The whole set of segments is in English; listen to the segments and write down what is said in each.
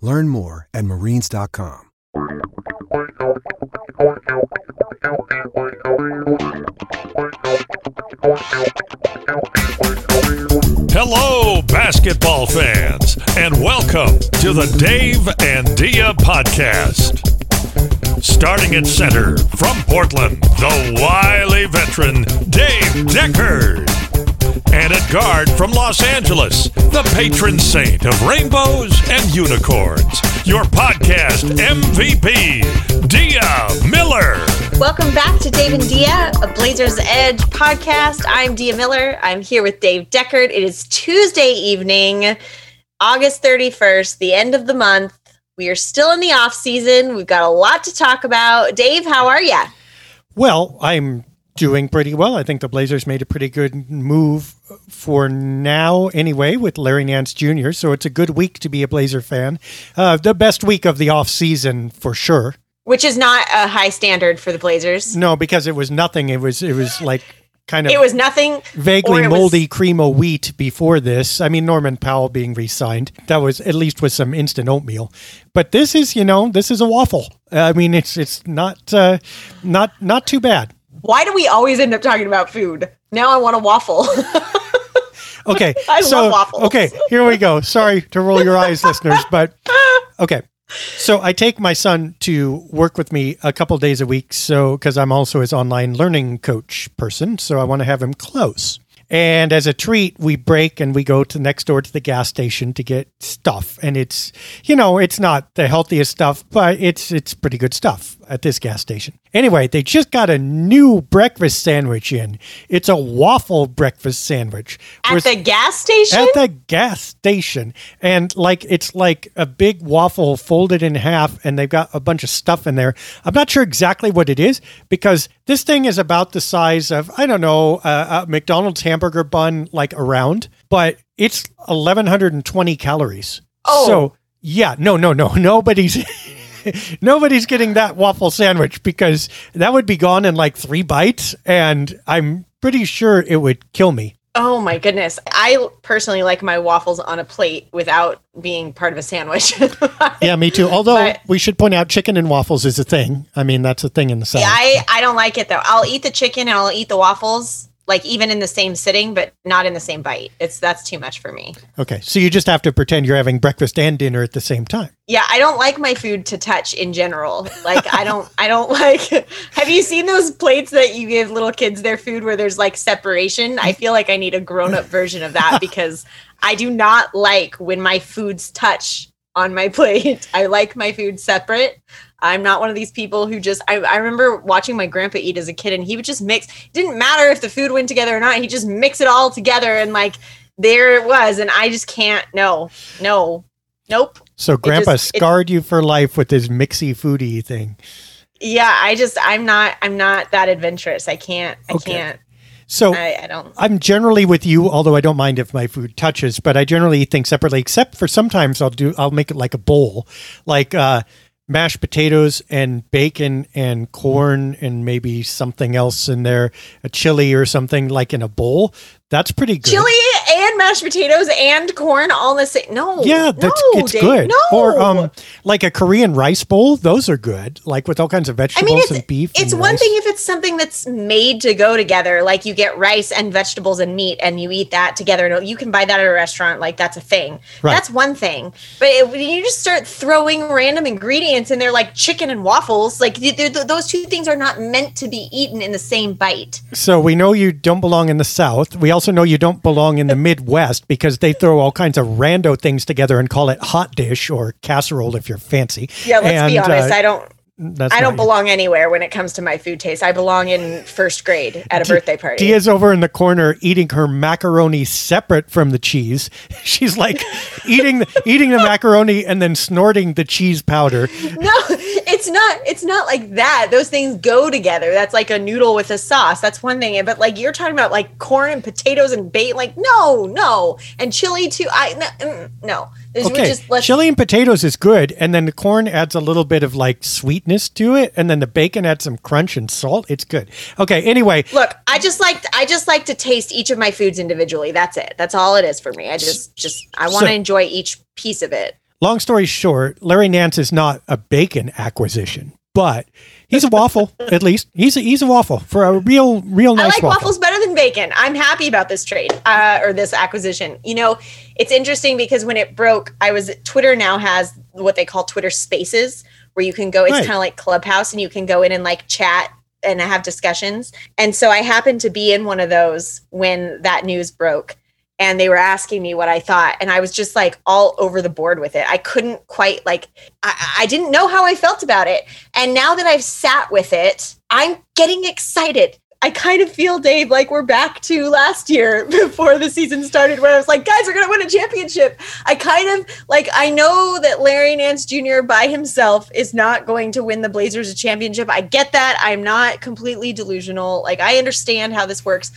Learn more at marines.com. Hello, basketball fans, and welcome to the Dave and Dia podcast. Starting at center from Portland, the wily veteran Dave Deckard. And at guard from Los Angeles, the patron saint of rainbows and unicorns, your podcast MVP, Dia Miller. Welcome back to Dave and Dia, a Blazers Edge podcast. I'm Dia Miller. I'm here with Dave Deckard. It is Tuesday evening, August 31st, the end of the month. We are still in the off season. We've got a lot to talk about. Dave, how are you? Well, I'm doing pretty well. I think the Blazers made a pretty good move for now, anyway, with Larry Nance Jr. So it's a good week to be a Blazer fan. Uh, the best week of the off season for sure. Which is not a high standard for the Blazers. No, because it was nothing. It was it was like kind of It was nothing. vaguely was- moldy cream of wheat before this. I mean, Norman Powell being re-signed, that was at least with some instant oatmeal. But this is, you know, this is a waffle. I mean, it's it's not uh, not not too bad. Why do we always end up talking about food? Now I want a waffle. Okay, I so love waffles. okay, here we go. Sorry to roll your eyes, listeners, but okay. So I take my son to work with me a couple days a week, so because I'm also his online learning coach person, so I want to have him close. And as a treat, we break and we go to next door to the gas station to get stuff. And it's, you know, it's not the healthiest stuff, but it's it's pretty good stuff at this gas station. Anyway, they just got a new breakfast sandwich in. It's a waffle breakfast sandwich. At the gas station? at the gas station and like it's like a big waffle folded in half and they've got a bunch of stuff in there i'm not sure exactly what it is because this thing is about the size of i don't know uh, a mcdonald's hamburger bun like around but it's 1120 calories Oh. so yeah no no no nobody's nobody's getting that waffle sandwich because that would be gone in like three bites and i'm pretty sure it would kill me Oh my goodness. I personally like my waffles on a plate without being part of a sandwich. Yeah, me too. Although But- we should point out, chicken and waffles is a thing. I mean, that's a thing in the South. Yeah, I, I don't like it though. I'll eat the chicken and I'll eat the waffles, like even in the same sitting, but not in the same bite. It's that's too much for me. okay, so you just have to pretend you're having breakfast and dinner at the same time. Yeah, I don't like my food to touch in general. Like I don't I don't like have you seen those plates that you give little kids their food where there's like separation? I feel like I need a grown-up version of that because I do not like when my foods touch on my plate. I like my food separate. I'm not one of these people who just I, I remember watching my grandpa eat as a kid and he would just mix it didn't matter if the food went together or not, he just mix it all together and like there it was and I just can't no. No. Nope. So Grandpa just- it- scarred you for life with his mixy foodie thing. Yeah, I just I'm not I'm not that adventurous. I can't I Okay. can't So I, I don't I'm generally with you, although I don't mind if my food touches, but I generally eat things separately, except for sometimes I'll do I'll make it like a bowl. Like uh mashed potatoes and bacon and corn and maybe something else in there, a chili or something like in a bowl. That's pretty good. chili mashed potatoes and corn all in the same. No, Yeah, that's no, it's Dave, good. No, Or um, like a Korean rice bowl. Those are good. Like with all kinds of vegetables I mean, it's and beef. it's and one rice. thing if it's something that's made to go together, like you get rice and vegetables and meat, and you eat that together. No, You can buy that at a restaurant, like that's a thing. Right. That's one thing. But it, when you just start throwing random ingredients in there, like chicken and waffles, like th- th- those two things are not meant to be eaten in the same bite. So we know you don't belong in the South. We also know you don't belong in the Midwest because they throw all kinds of rando things together and call it hot dish or casserole if you're fancy. Yeah, let's be honest. uh, I don't. that's I don't belong anywhere when it comes to my food taste. I belong in first grade at a birthday party. Dia's over in the corner eating her macaroni separate from the cheese. She's like eating the, eating the macaroni and then snorting the cheese powder. No, it's not. It's not like that. Those things go together. That's like a noodle with a sauce. That's one thing. But like you're talking about like corn and potatoes and bait. Like no, no, and chili too. I no. mm, no. There's Okay, just chili and potatoes is good, and then the corn adds a little bit of like sweetness to it, and then the bacon adds some crunch and salt. It's good. Okay, anyway, look. I just like I just like to taste each of my foods individually. That's it. That's all it is for me. I just just I want to So- enjoy each piece of it. Long story short, Larry Nance is not a bacon acquisition, but he's a waffle. at least he's a, he's a waffle for a real real nice. I like waffle. waffles better than bacon. I'm happy about this trade uh, or this acquisition. You know, it's interesting because when it broke, I was Twitter now has what they call Twitter Spaces, where you can go. It's Right. kind of like Clubhouse, and you can go in and like chat and have discussions. And so I happened to be in one of those when that news broke. And they were asking me what I thought, and I was just like all over the board with it. I couldn't quite like, I, I didn't know how I felt about it. And now that I've sat with it, I'm getting excited. I kind of feel, Dave, like we're back to last year before the season started, where I was like, guys we're going to win a championship. I kind of like, I know that Larry Nance Jr. by himself is not going to win the Blazers a championship. I get that. I'm not completely delusional. Like, I understand how this works.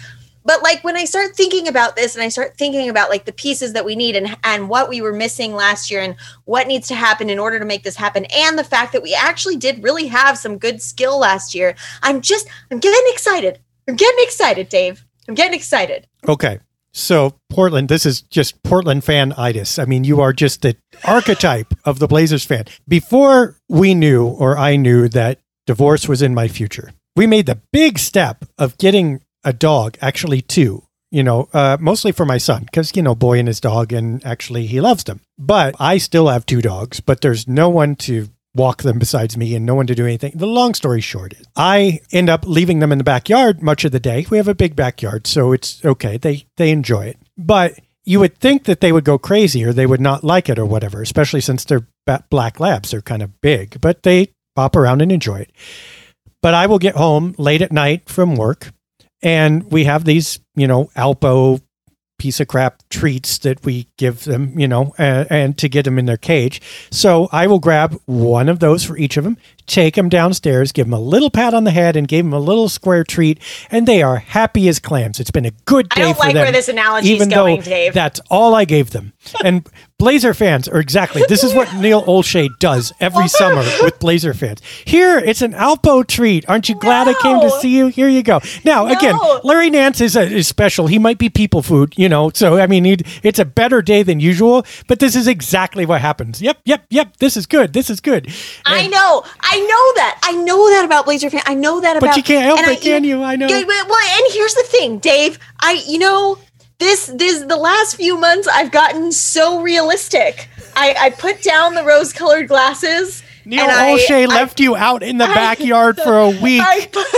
But like when I start thinking about this and I start thinking about like the pieces that we need and and what we were missing last year and what needs to happen in order to make this happen and the fact that we actually did really have some good skill last year, I'm just I'm getting excited. I'm getting excited, Dave. I'm getting excited. Okay. So Portland, this is just Portland fan itis. I mean, you are just the archetype of the Blazers fan. Before we knew or I knew that divorce was in my future, we made the big step of getting a dog, actually two, you know, uh, mostly for my son, because, you know, boy and his dog, and actually he loves them. But I still have two dogs, but there's no one to walk them besides me and no one to do anything. The long story short is I end up leaving them in the backyard much of the day. We have a big backyard, so it's okay. They they enjoy it. But you would think that they would go crazy or they would not like it or whatever, especially since they're black labs. They're kind of big, but they pop around and enjoy it. But I will get home late at night from work and we have these, you know, Alpo piece of crap treats that we give them, you know, uh, and to get them in their cage. So I will grab one of those for each of them, take them downstairs, give them a little pat on the head, and give them a little square treat, and they are happy as clams. It's been a good day. I don't like them. where this analogy is going, though Dave. That's all I gave them. And Blazer fans are exactly this is what Neil Olshey does every summer with Blazer fans. Here, it's an Alpo treat. Aren't you glad I came to see you? Here you go. Now, again, Larry Nance is, a, is special. He might be people food, you know. So I mean, it's a better day than usual. But this is exactly what happens. Yep, yep, yep. This is good. This is good. I know, I know that, I know that about Blazer fan. I know that about. But you can't help it, can you? I know. Well, and here's the thing, Dave. I, you know, this, this, the last few months, I've gotten so realistic. I, I put down the rose-colored glasses. Neil and I- Olshey I- left you out in the backyard for a week. I put,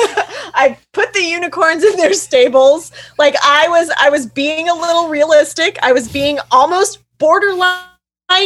I put the unicorns in their stables. Like I was, I was being a little realistic. I was being almost borderline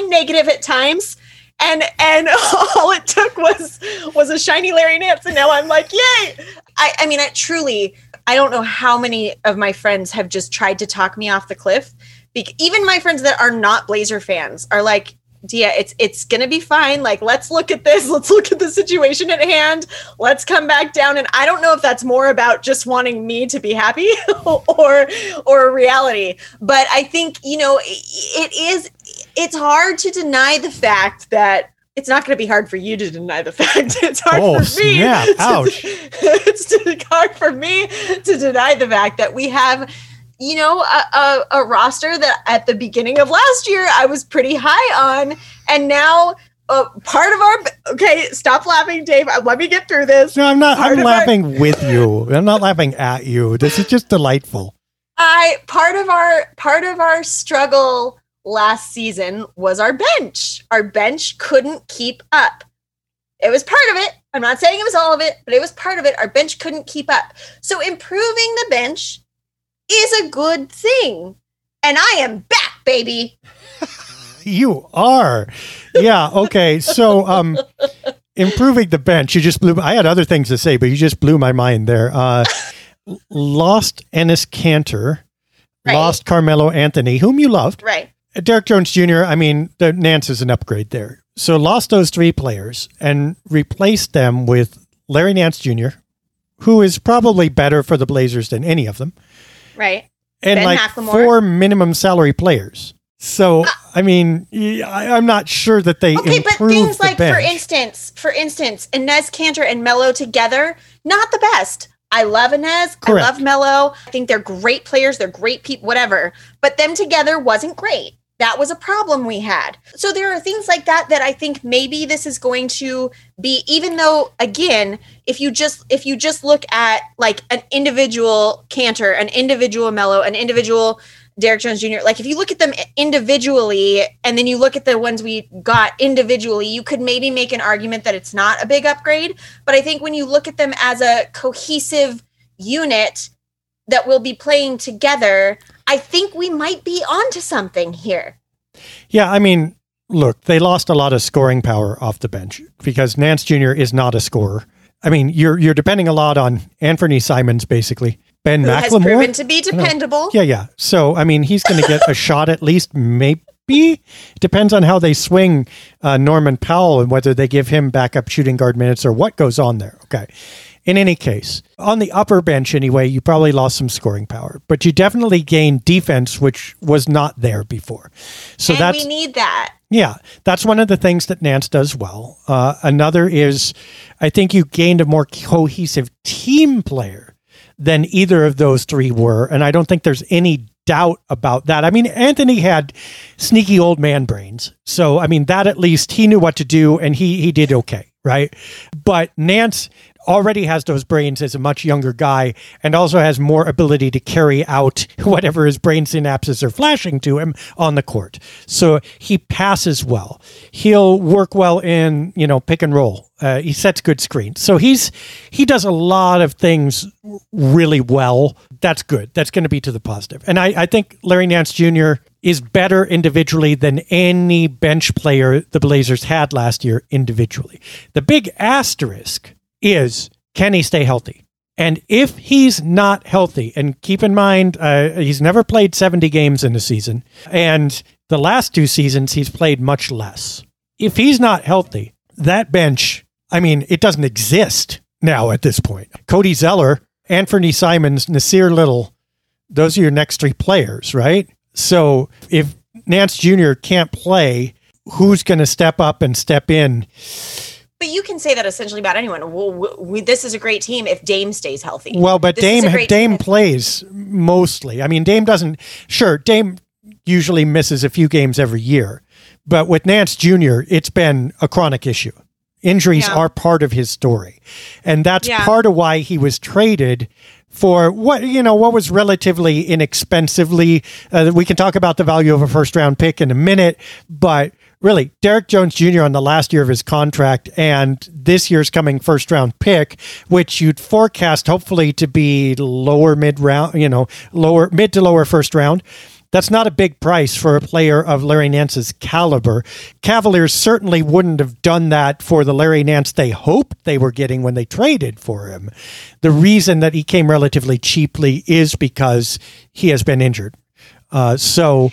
negative at times. And and all it took was was a shiny Larry Nance, and now I'm like, yay! I, I mean, I truly, I don't know how many of my friends have just tried to talk me off the cliff. Be- even my friends that are not Blazer fans are like, Dia, it's it's gonna be fine. Like, let's look at this. Let's look at the situation at hand. Let's come back down. And I don't know if that's more about just wanting me to be happy or or reality. But I think you know it is. It's hard to deny the fact that it's not going to be hard for you to deny the fact. It's hard Oh, for me. to- Ouch. it's hard for me to deny the fact that we have you know, a, a, a roster that at the beginning of last year I was pretty high on, and now uh, part of our okay stop laughing dave uh, let me get through this No, I'm not. Part I'm of our- laughing with you. I'm not laughing at you. This is just delightful. i part of our part of our struggle last season was our bench our bench couldn't keep up it was part of it i'm not saying it was all of it but it was part of it our bench couldn't keep up so improving the bench is a good thing and i am back baby You are. Yeah. Okay. So, um, improving the bench. You just blew. I had other things to say, but you just blew my mind there. Uh, lost Enes Kanter, Right. lost Carmelo Anthony, whom you loved. right Derrick Jones Jr. I mean, the Nance is an upgrade there. So lost those three players and replaced them with Larry Nance Jr., who is probably better for the Blazers than any of them, right and Ben like McLemore. four minimum salary players. So I mean, I, am not sure that they Okay, but things like, for instance, for instance, Enes Kanter and Melo together, not the best. I love Enes. Correct. I love Melo. I think they're great players. They're great people, whatever. But them together wasn't great. That was a problem we had. So there are things like that that I think maybe this is going to be, even though, again, if you just if you just look at like an individual Kanter, an individual Melo, an individual Derrick Jones Jr. Like if you look at them individually and then you look at the ones we got individually, you could maybe make an argument that it's not a big upgrade. But I think when you look at them as a cohesive unit that will be playing together, I think we might be onto something here. Yeah, I mean, look, they lost a lot of scoring power off the bench because Nance Jr. is not a scorer. I mean, you're you're depending a lot on Anfernee Simons, basically. Ben Who has proven to be dependable. Yeah, yeah. So, I mean, he's going to get a shot at least, maybe. Depends on how they swing uh, Norman Powell and whether they give him backup shooting guard minutes or what goes on there. Okay. In any case, on the upper bench anyway, you probably lost some scoring power, but you definitely gained defense, which was not there before. So and that's we need that. yeah, that's one of the things that Nance does well. Uh, another is, I think you gained a more cohesive team player than either of those three were, and I don't think there's any doubt about that. I mean, Anthony had sneaky old man brains, so I mean that at least he knew what to do, and he he did okay, right? But Nance already has those brains as a much younger guy and also has more ability to carry out whatever his brain synapses are flashing to him on the court. So he passes well. He'll work well in, you know, pick and roll. Uh, he sets good screens. So he's he does a lot of things really well. That's good. That's going to be to the positive. And I, I think Larry Nance Jr. is better individually than any bench player the Blazers had last year individually. The big asterisk is can he stay healthy? And if he's not healthy, and keep in mind, uh, he's never played 70 games in a season, and the last two seasons he's played much less. If he's not healthy, that bench, I mean, it doesn't exist now at this point. Cody Zeller, Anfernee Simons, Nassir Little, those are your next three players, right? So if Nance Jr. can't play, who's going to step up and step in? But you can say that essentially about anyone. Well, we, this is a great team if Dame stays healthy. Well, but This Dame Dame plays mostly. I mean, Dame doesn't. Sure, Dame usually misses a few games every year, but with Nance Jr., it's been a chronic issue. Injuries Yeah. are part of his story, and that's Yeah. part of why he was traded for what you know what was relatively inexpensively. Uh, we can talk about the value of a first round pick in a minute, but really, Derrick Jones Jr. on the last year of his contract and this year's coming first round pick, which you'd forecast hopefully to be lower mid round, you know, lower mid to lower first round. That's not a big price for a player of Larry Nance's caliber. Cavaliers certainly wouldn't have done that for the Larry Nance they hoped they were getting when they traded for him. The reason that he came relatively cheaply is because he has been injured. Uh, so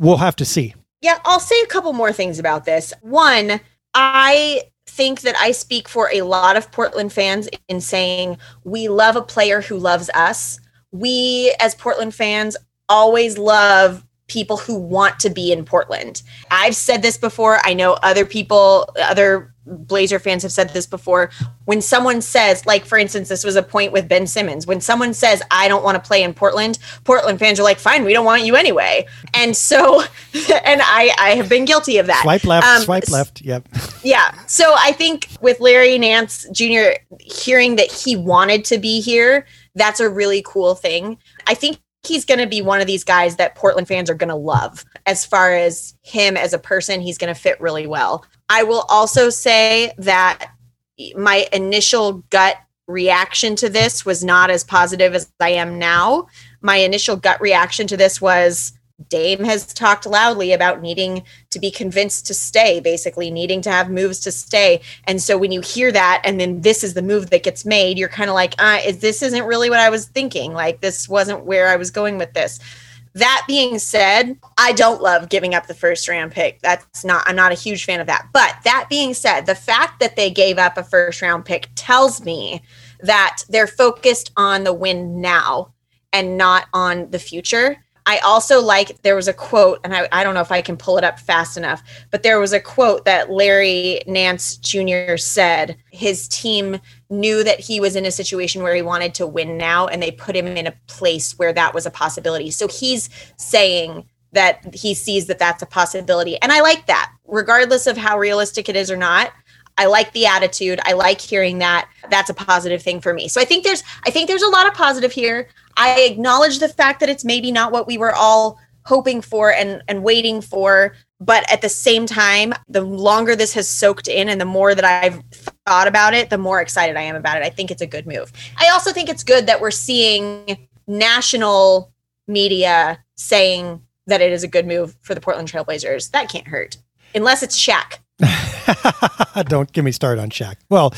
we'll have to see. Yeah, I'll say a couple more things about this. One, I think that I speak for a lot of Portland fans in saying we love a player who loves us. We, as Portland fans, always love people who want to be in Portland. I've said this before. I know other people, other Blazer fans have said this before. When someone says, like for instance, this was a point with Ben Simmons, when someone says, I don't want to play in Portland, Portland fans are like, fine, we don't want you anyway. And so, and I, I have been guilty of that. Swipe left, um, swipe left. Yep. Yeah. So I think with Larry Nance Jr. hearing that he wanted to be here, that's a really cool thing. I think he's going to be one of these guys that Portland fans are going to love. As far as him as a person, he's going to fit really well. I will also say that my initial gut reaction to this was not as positive as I am now. My initial gut reaction to this was Dame has talked loudly about needing to be convinced to stay, basically needing to have moves to stay. And so when you hear that, and then this is the move that gets made, you're kind of like, uh, is this isn't really what I was thinking. Like this wasn't where I was going with this. That being said, I don't love giving up the first round pick. That's not, I'm not a huge fan of that. But that being said, the fact that they gave up a first round pick tells me that they're focused on the win now and not on the future. I also like there was a quote, and I, I don't know if I can pull it up fast enough, but there was a quote that Larry Nance Jr. said his team knew that he was in a situation where he wanted to win now, and they put him in a place where that was a possibility. So he's saying that he sees that that's a possibility. And I like that, regardless of how realistic it is or not. I like the attitude. I like hearing that. That's a positive thing for me. So I think there's I think there's a lot of positive here. I acknowledge the fact that it's maybe not what we were all hoping for and and waiting for, but at the same time, the longer this has soaked in and the more that I've thought about it, the more excited I am about it. I think it's a good move. I also think it's good that we're seeing national media saying that it is a good move for the Portland Trailblazers. That can't hurt. Unless it's Shaq. Don't get me started on Shaq. Well,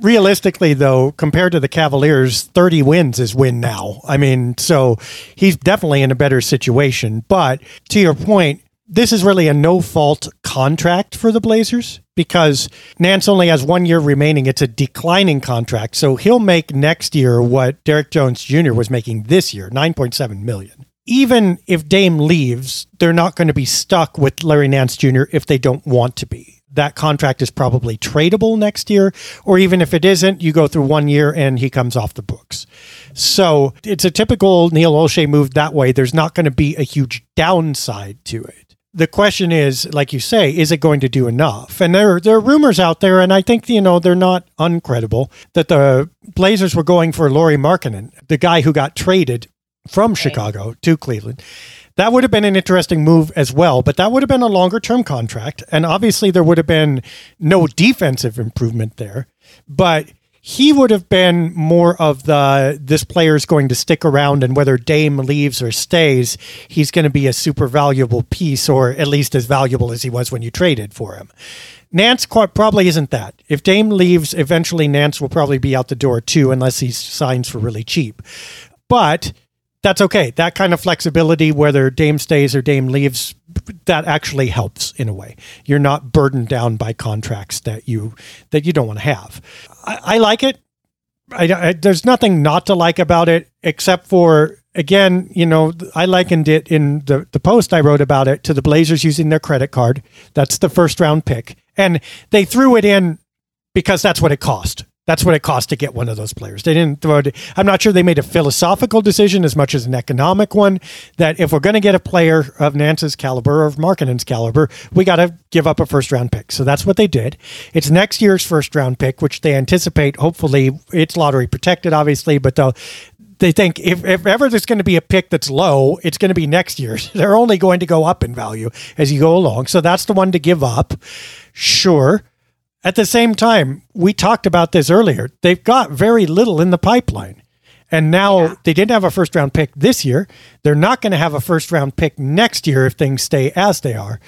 realistically, though, compared to the Cavaliers, 30 wins is win now. I mean, so he's definitely in a better situation. But to your point, this is really a no fault contract for the Blazers because Nance only has one year remaining. It's a declining contract. So he'll make next year what Derrick Jones Jr. was making this year, 9.7 million even if Dame leaves, they're not going to be stuck with Larry Nance Jr. if they don't want to be. That contract is probably tradable next year, or even if it isn't, you go through one year and he comes off the books. So it's a typical Neil Olshey move that way. There's not going to be a huge downside to it. The question is, like you say, is it going to do enough? And there, there are rumors out there, and I think you know they're not uncredible that the Blazers were going for Lauri Markkanen, the guy who got traded from Chicago to Cleveland. That would have been an interesting move as well, but that would have been a longer term contract. And obviously, there would have been no defensive improvement there. But he would have been more of the this player is going to stick around, and whether Dame leaves or stays, he's going to be a super valuable piece, or at least as valuable as he was when you traded for him. Nance probably isn't that. If Dame leaves, eventually Nance will probably be out the door too, unless he signs for really cheap. But that's okay. That kind of flexibility, whether Dame stays or Dame leaves, that actually helps in a way. You're not burdened down by contracts that you that you don't want to have. I, I like it. I, I, there's nothing not to like about it, except for again, you know, I likened it in the the post I wrote about it to the Blazers using their credit card. That's the first round pick, and they threw it in because that's what it cost. That's what it cost to get one of those players. They didn't throw it. I'm not sure they made a philosophical decision as much as an economic one that if we're going to get a player of Nance's caliber or of Markkanen's caliber, we got to give up a first round pick. So that's what they did. It's next year's first round pick, which they anticipate, hopefully, it's lottery protected, obviously, but they'll they think if, if ever there's going to be a pick that's low, it's going to be next year's. They're only going to go up in value as you go along. So that's the one to give up. Sure. At the same time, we talked about this earlier. They've got very little in the pipeline. And now yeah. they didn't have a first round pick this year. They're not going to have a first round pick next year if things stay as they are.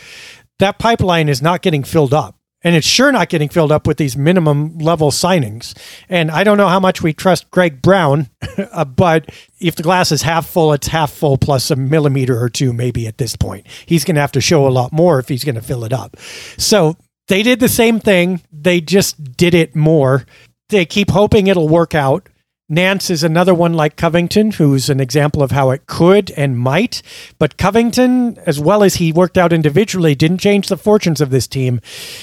That pipeline is not getting filled up. And it's sure not getting filled up with these minimum level signings. And I don't know how much we trust Greg Brown, uh, but if the glass is half full, it's half full plus a millimeter or two, maybe at this point. He's going to have to show a lot more if he's going to fill it up. So they did the same thing. They just did it more. They keep hoping it'll work out. Nance is another one like Covington, who's an example of how it could and might. But Covington, as well as he worked out individually, didn't change the fortunes of this team.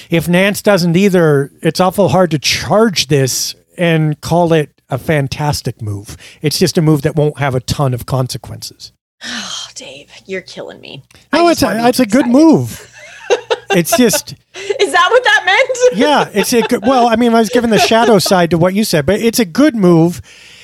If Nance doesn't either, it's awful hard to charge this and call it a fantastic move. It's just a move that won't have a ton of consequences. Oh, Dave, you're killing me. No, it's a, it's a good move. It's just Is that what that meant? yeah, it's a good. Well, I mean, I was giving the shadow side to what you said, but it's a good move.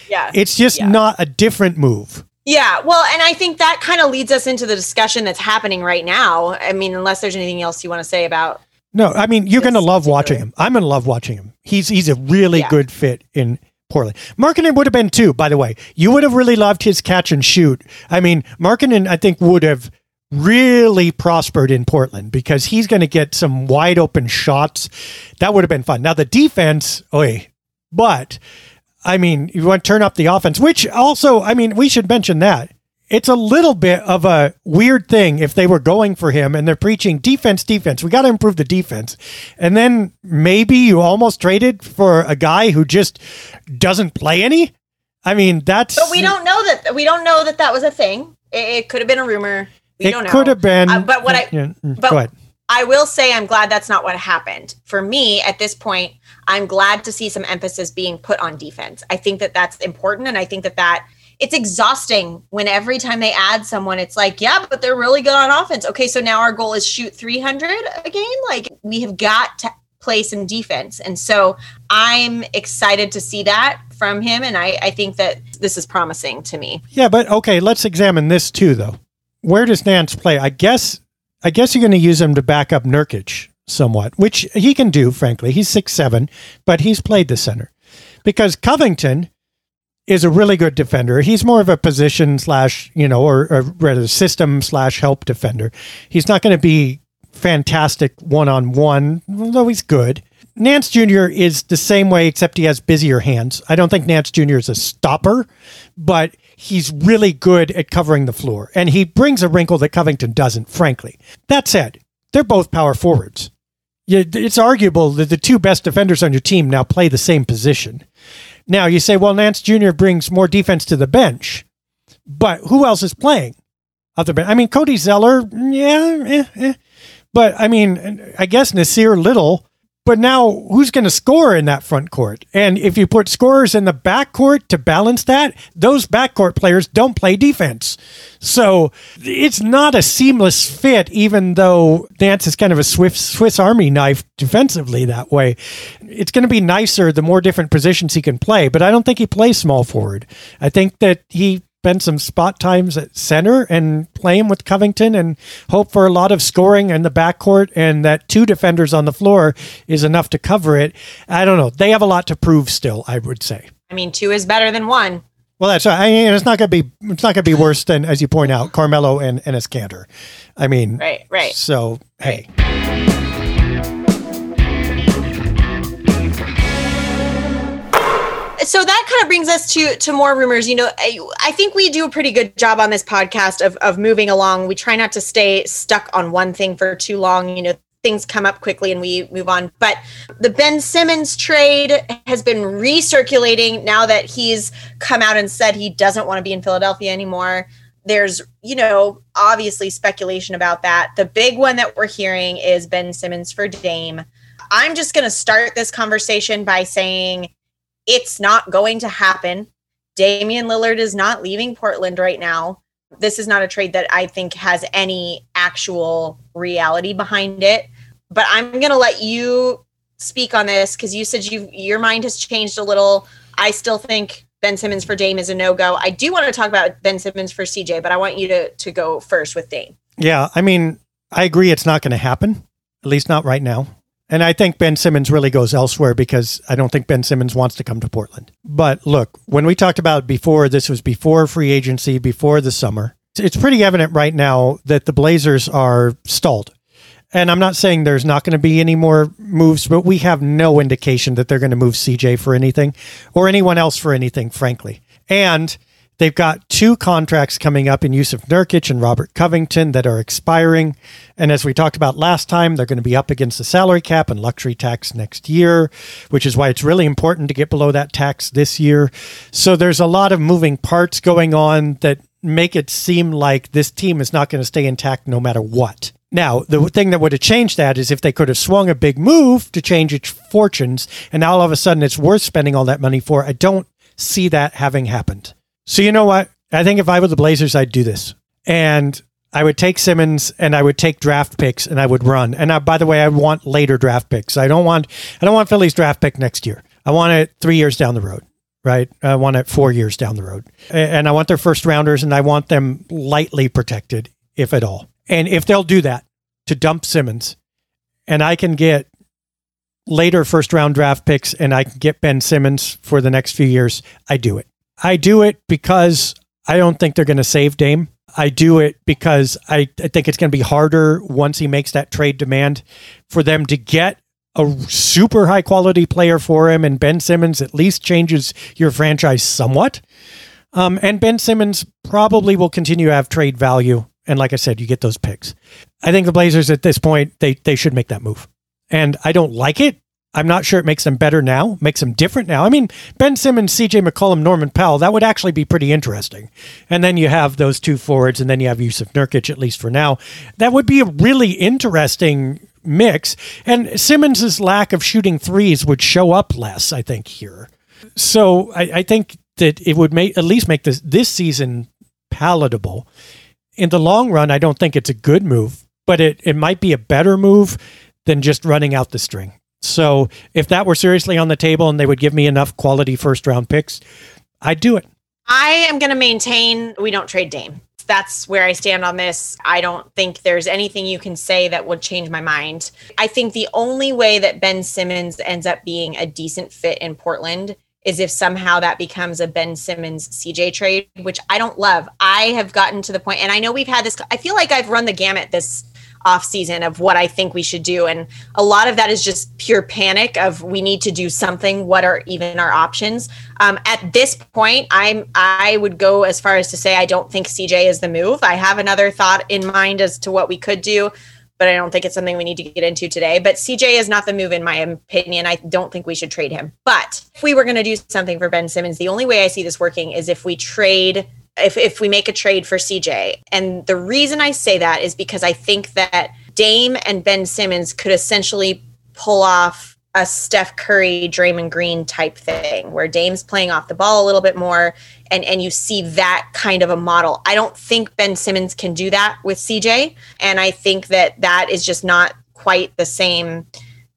Yeah. It's just Yeah. not a different move. Yeah, well, and I think that kind of leads us into the discussion that's happening right now. I mean, unless there's anything else you want to say about No, I mean you're going to love watching him. I'm going to love watching him. He's he's a really Yeah. good fit in Portland. Markkanen would have been too, by the way. You would have really loved his catch and shoot. I mean, Markkanen, I think, would have really prospered in Portland because he's going to get some wide open shots. That would have been fun. Now the defense, oi, but I mean, you want to turn up the offense, which also, I mean, we should mention that. It's a little bit of a weird thing if they were going for him and they're preaching defense, defense. We got to improve the defense. And then maybe you almost traded for a guy who just doesn't play any. I mean, that's. But we don't know that we don't know that that was a thing. It, it could have been a rumor. We It don't know. could have been. Uh, but what I- Yeah, mm, but-. I will say I'm glad that's not what happened. For me, at this point, I'm glad to see some emphasis being put on defense. I think that that's important, and I think that that it's exhausting when every time they add someone, it's like, yeah, but they're really good on offense. Okay, so now our goal is shoot 300 a game. Like we have got to play some defense, and so I'm excited to see that from him, and I, I think that this is promising to me. Yeah, but okay, let's examine this too, though. Where does Nance play? I guess I guess you're going to use him to back up Nurkic somewhat, which he can do. Frankly, he's six seven, but he's played the center because Covington is a really good defender. He's more of a position slash you know, or, or rather system slash help defender. He's not going to be fantastic one on one, although he's good. Nance Jr. is the same way, except he has busier hands. I don't think Nance Jr. is a stopper, but he's really good at covering the floor. And he brings a wrinkle that Covington doesn't, frankly. That said, they're both power forwards. It's arguable that the two best defenders on your team now play the same position. Now, you say, well, Nance Jr. brings more defense to the bench, but who else is playing? Other bench? I mean, Cody Zeller, yeah, eh, eh. But I mean, I guess Nassir Little. But now, who's going to score in that front court? And if you put scorers in the back court to balance that, those backcourt players don't play defense. So it's not a seamless fit, even though Nance is kind of a Swiss, Swiss Army knife defensively that way. It's going to be nicer the more different positions he can play, but I don't think he plays small forward. I think that he spend some spot times at center and play him with Covington and hope for a lot of scoring in the backcourt and that two defenders on the floor is enough to cover it. I don't know. They have a lot to prove still, I would say. I mean, two is better than one. Well, that's I mean, it's not going to be it's not going to be worse than as you point out, Carmelo and Enes Kanter. I mean, Right, right. So hey, so that kind of brings us to to more rumors. You know I, I think we do a pretty good job on this podcast of of moving along. We try not to stay stuck on one thing for too long. You know things come up quickly and we move on. But the ben simmons trade has been recirculating now that he's come out and said he doesn't want to be in philadelphia anymore. There's you know obviously speculation about that. The big one that we're hearing is ben simmons for dame. I'm just going to start this conversation by saying it's not going to happen. Damian Lillard is not leaving Portland right now. This is not a trade that I think has any actual reality behind it. But I'm going to let you speak on this because you said you your mind has changed a little. I still think Ben Simmons for Dame is a no go. I do want to talk about Ben Simmons for CJ, but I want you to to go first with Dame. yeah, I mean, I agree it's not going to happen, at least not right now. And I think Ben Simmons really goes elsewhere because I don't think Ben Simmons wants to come to Portland. But look, when we talked about before, this was before free agency, before the summer. It's pretty evident right now that the Blazers are stalled. And I'm not saying there's not going to be any more moves, but we have no indication that they're going to move CJ for anything or anyone else for anything, frankly. And They've got two contracts coming up in Jusuf Nurkic and Robert Covington that are expiring. And as we talked about last time, they're going to be up against the salary cap and luxury tax next year, which is why it's really important to get below that tax this year. So there's a lot of moving parts going on that make it seem like this team is not going to stay intact no matter what. Now, the thing that would have changed that is if they could have swung a big move to change its fortunes, and now all of a sudden it's worth spending all that money for. I don't see that having happened. So you know what? I think if I were the Blazers, I'd do this. And I would take Simmons and I would take draft picks and I would run. And I, by the way, I want later draft picks. I don't want I don't want Philly's draft pick next year. I want it three years down the road, right? I want it four years down the road, and I want their first rounders and I want them lightly protected, if at all. And if they'll do that to dump Simmons, and I can get later first round draft picks and I can get Ben Simmons for the next few years, I do it. I do it because I don't think they're going to save Dame. I do it because I, I think it's going to be harder once he makes that trade demand for them to get a super high quality player for him. And Ben Simmons at least changes your franchise somewhat. Um, and Ben Simmons probably will continue to have trade value. And like I said, you get those picks. I think the Blazers at this point, they, they should make that move. And I don't like it I'm not sure it makes them better now, makes them different now. I mean, Ben Simmons, CJ McCollum, Norman Powell, that would actually be pretty interesting. And then you have those two forwards, and then you have Jusuf Nurkic, at least for now. That would be a really interesting mix. And Simmons's lack of shooting threes would show up less, I think, here. So I, I think that it would make at least make this this season palatable. In the long run, I don't think it's a good move, but it, it might be a better move than just running out the string. So if that were seriously on the table and they would give me enough quality first round picks, I'd do it. I am going to maintain we don't trade Dame. That's where I stand on this. I don't think there's anything you can say that would change my mind. I think the only way that Ben Simmons ends up being a decent fit in Portland is if somehow that becomes a Ben Simmons CJ trade, which I don't love. I have gotten to the point, and I know we've had this, I feel like I've run the gamut this off season of what I think we should do. And a lot of that is just pure panic of we need to do something. What are even our options? Um, at this point, I'm I would go as far as to say I don't think CJ is the move. I have another thought in mind as to what we could do, but I don't think it's something we need to get into today. But CJ is not the move in my opinion. I don't think we should trade him. But if we were going to do something for Ben Simmons, the only way I see this working is if we trade if, if we make a trade for CJ. And the reason I say that is because I think that Dame and Ben Simmons could essentially pull off a Steph Curry, Draymond Green type thing where Dame's playing off the ball a little bit more and and you see that kind of a model. I don't think Ben Simmons can do that with CJ and I think that that is just not quite the same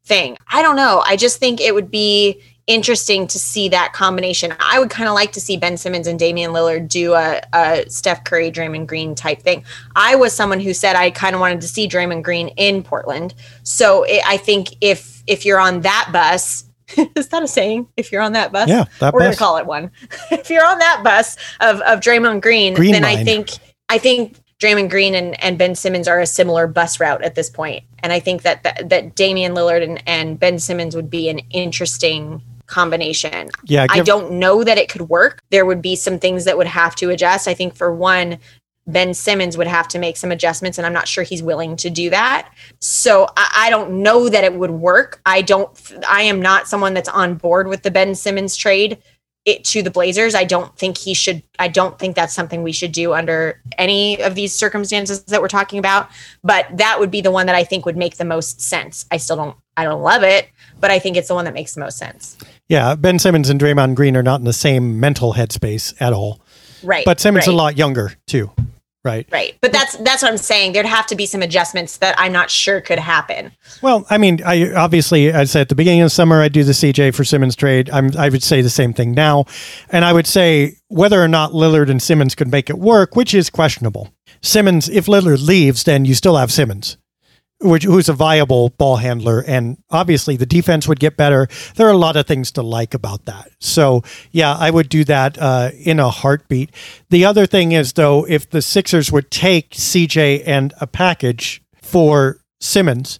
thing. I don't know. I just think it would be interesting to see that combination. I would kind of like to see Ben Simmons and Damian Lillard do a, a Steph Curry, Draymond Green type thing. I was someone who said I kind of wanted to see Draymond Green in Portland. So it, I think if if you're on that bus, is that a saying? If you're on that bus, yeah, that we're bus. gonna call it one. if you're on that bus of of Draymond Green, Green then line. I think I think Draymond Green and, and Ben Simmons are a similar bus route at this point. And I think that that, that Damian Lillard and, and Ben Simmons would be an interesting combination. Yeah, I don't know that it could work. There would be some things that would have to adjust. I think for one, Ben Simmons would have to make some adjustments, and I'm not sure he's willing to do that. So I, I don't know that it would work. I don't. I am not someone that's on board with the Ben Simmons trade it to the Blazers. I don't think he should. I don't think that's something we should do under any of these circumstances that we're talking about. But that would be the one that I think would make the most sense. I still don't. I don't love it, but I think it's the one that makes the most sense. Yeah, Ben Simmons and Draymond Green are not in the same mental headspace at all. Right. But Simmons right. a lot younger too, right? Right. But that's that's what I'm saying. There'd have to be some adjustments that I'm not sure could happen. Well, I mean, I obviously I said at the beginning of the summer I'd do the CJ for Simmons trade. I'm, I would say the same thing now, and I would say whether or not Lillard and Simmons could make it work, which is questionable. Simmons, if Lillard leaves, then you still have Simmons, which who's a viable ball handler, and obviously the defense would get better. There are a lot of things to like about that. So yeah, I would do that uh, in a heartbeat. The other thing is though, if the Sixers would take CJ and a package for Simmons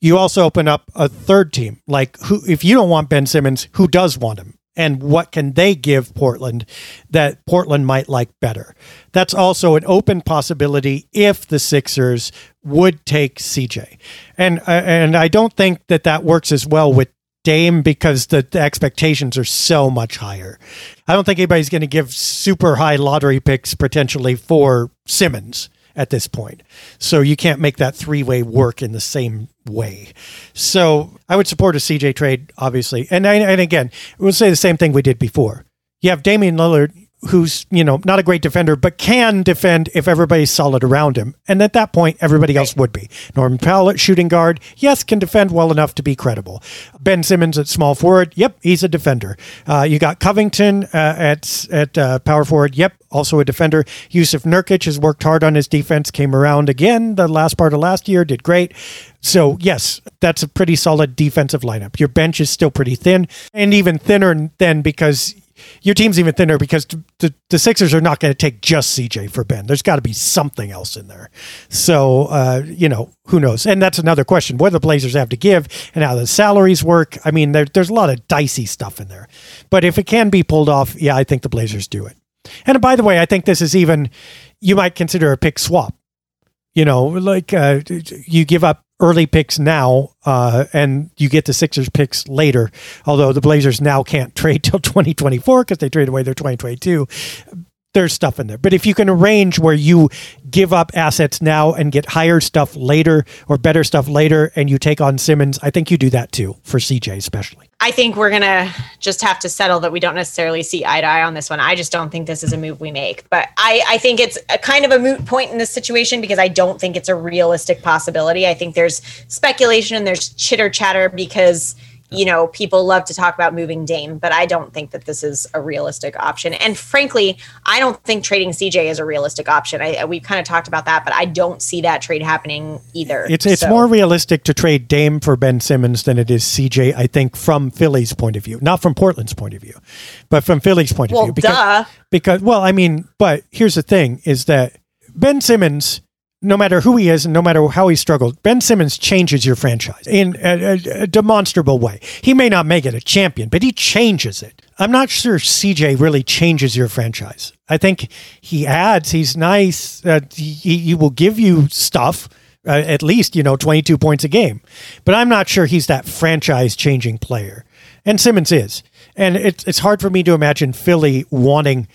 you also open up a third team. Like who if you don't want Ben Simmons, who does want him? and what can they give Portland that Portland might like better. That's also an open possibility if the Sixers would take CJ. And uh, and I don't think that that works as well with Dame because the, the expectations are so much higher. I don't think anybody's going to give super high lottery picks potentially for Simmons at this point. So you can't make that three way work in the same way. So I would support a CJ trade, obviously. And, and again, we'll say the same thing we did before. You have Damian Lillard, who's, you know, not a great defender, but can defend if everybody's solid around him. And at that point, everybody else would be. Norman Powell at shooting guard, yes, can defend well enough to be credible. Ben Simmons at small forward, yep, he's a defender. Uh, you got Covington uh, at at uh, power forward, yep, also a defender. Jusuf Nurkic has worked hard on his defense, came around again the last part of last year, did great. So, yes, that's a pretty solid defensive lineup. Your bench is still pretty thin, and even thinner than because your team's even thinner because the, the Sixers are not going to take just CJ for Ben. There's got to be something else in there. So, uh, you know, who knows? And that's another question what the Blazers have to give and how the salaries work. I mean, there, there's a lot of dicey stuff in there. But if it can be pulled off, yeah, I think the Blazers do it. And by the way, I think this is even, you might consider a pick swap. You know, like uh, you give up early picks now, uh, and you get the Sixers picks later. Although the Blazers now can't trade till 2024 because they traded away their 2022. There's stuff in there. But if you can arrange where you give up assets now and get higher stuff later or better stuff later, and you take on Simmons, I think you do that too for CJ, especially. I think we're gonna just have to settle that we don't necessarily see eye to eye on this one. I just don't think this is a move we make. But I, I think it's a kind of a moot point in this situation because I don't think it's a realistic possibility. I think there's speculation and there's chitter chatter because you know, people love to talk about moving Dame, but I don't think that this is a realistic option. And frankly, I don't think trading CJ is a realistic option. I, we've kind of talked about that, but I don't see that trade happening either. It's it's so. more realistic to trade Dame for Ben Simmons than it is CJ. I think from Philly's point of view, not from Portland's point of view, but from Philly's point of well, view. Because, duh. because well, I mean, but here's the thing: is that Ben Simmons no matter who he is and no matter how he struggled, Ben Simmons changes your franchise in a, a, a, demonstrable way. He may not make it a champion, but he changes it. I'm not sure CJ really changes your franchise. I think he adds, he's nice, uh, he, he will give you stuff. Uh, at least you know 22 points a game but i'm not sure he's that franchise changing player and simmons is and it's, it's hard for me to imagine philly wanting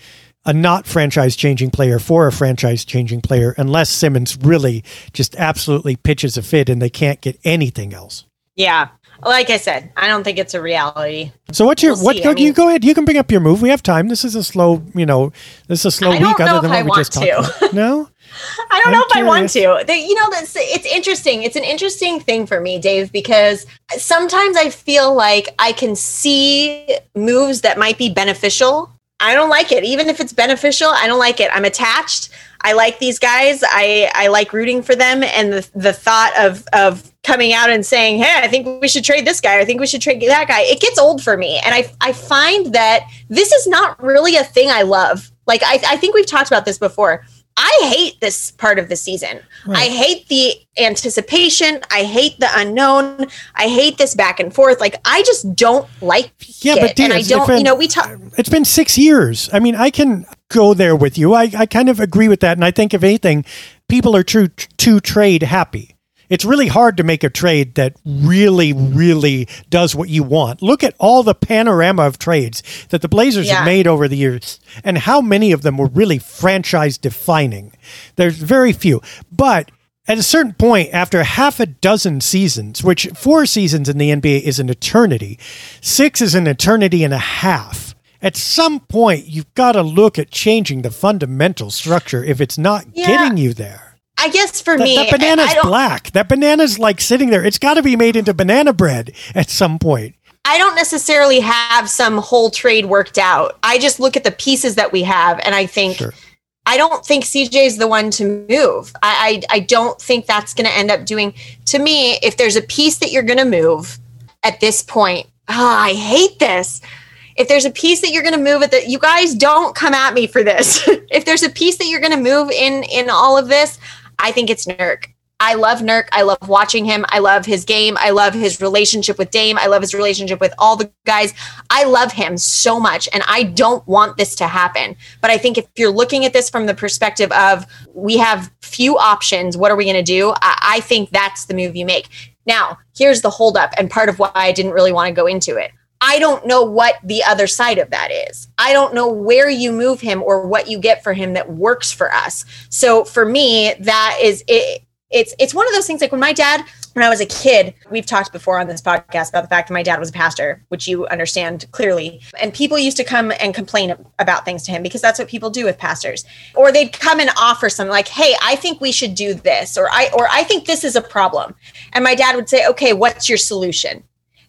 a not franchise changing player for a franchise changing player unless Simmons really just absolutely pitches a fit and they can't get anything else. Yeah. Like I said, I don't think it's a reality. So what's your we'll what? Go, I mean, you go ahead. You can bring up your move. We have time. This is a slow, you know, this is a slow week. Other than what I we just talked about. No. I don't I'm know if curious. I want to. They, you know, that's it's interesting. It's an interesting thing for me, Dave, because sometimes I feel like I can see moves that might be beneficial I don't like it. Even if it's beneficial, I don't like it. I'm attached. I like these guys. I, I like rooting for them. And the, the thought of, of coming out and saying, Hey, I think we should trade this guy. I think we should trade that guy. It gets old for me. And I, I find that this is not really a thing I love. Like, I, I think we've talked about this before. I hate this part of the season. Right. I hate the anticipation. I hate the unknown. I hate this back and forth. Like I just don't like yeah, it. But and I don't. Been, you know, we talk. It's been six years. I mean, I can go there with you. I I kind of agree with that, and I think if anything, people are true to trade happy it's really hard to make a trade that really, really does what you want. Look at all the panorama of trades that the Blazers yeah. have made over the years and how many of them were really franchise defining. There's very few. But at a certain point, after half a dozen seasons, which four seasons in the NBA is an eternity, six is an eternity and a half at some point you've got to look at changing the fundamental structure if it's not yeah. getting you there. I guess for that, me, that banana's black. That banana's like sitting there. It's got to be made into banana bread at some point. I don't necessarily have some whole trade worked out. I just look at the pieces that we have, and I think. Sure. I don't think CJ is the one to move. I, I, I don't think that's going to end up doing. To me, if there's a piece that you're going to move at this point, oh, I hate this if there's a piece that you're going to move at the you guys don't come at me for this if there's a piece that you're going to move in in all of this I think it's Nurk. I love Nurk. I love watching him. I love his game. I love his relationship with Dame. I love his relationship with all the guys. I love him so much. And I don't want this to happen. But I think if you're looking at this from the perspective of we have few options, what are we going to do? I, I think that's the move you make. Now, here's the holdup and part of why I didn't really want to go into it. I don't know what the other side of that is. I don't know where you move him or what you get for him that works for us. So for me, that is it. It's it's one of those things like when my dad, when I was a kid, we've talked before on this podcast about the fact that my dad was a pastor, which you understand clearly. And people used to come and complain about things to him because that's what people do with pastors. Or they'd come and offer something like, "Hey, I think we should do this," or "I or I think this is a problem." And my dad would say, "Okay, what's your solution?"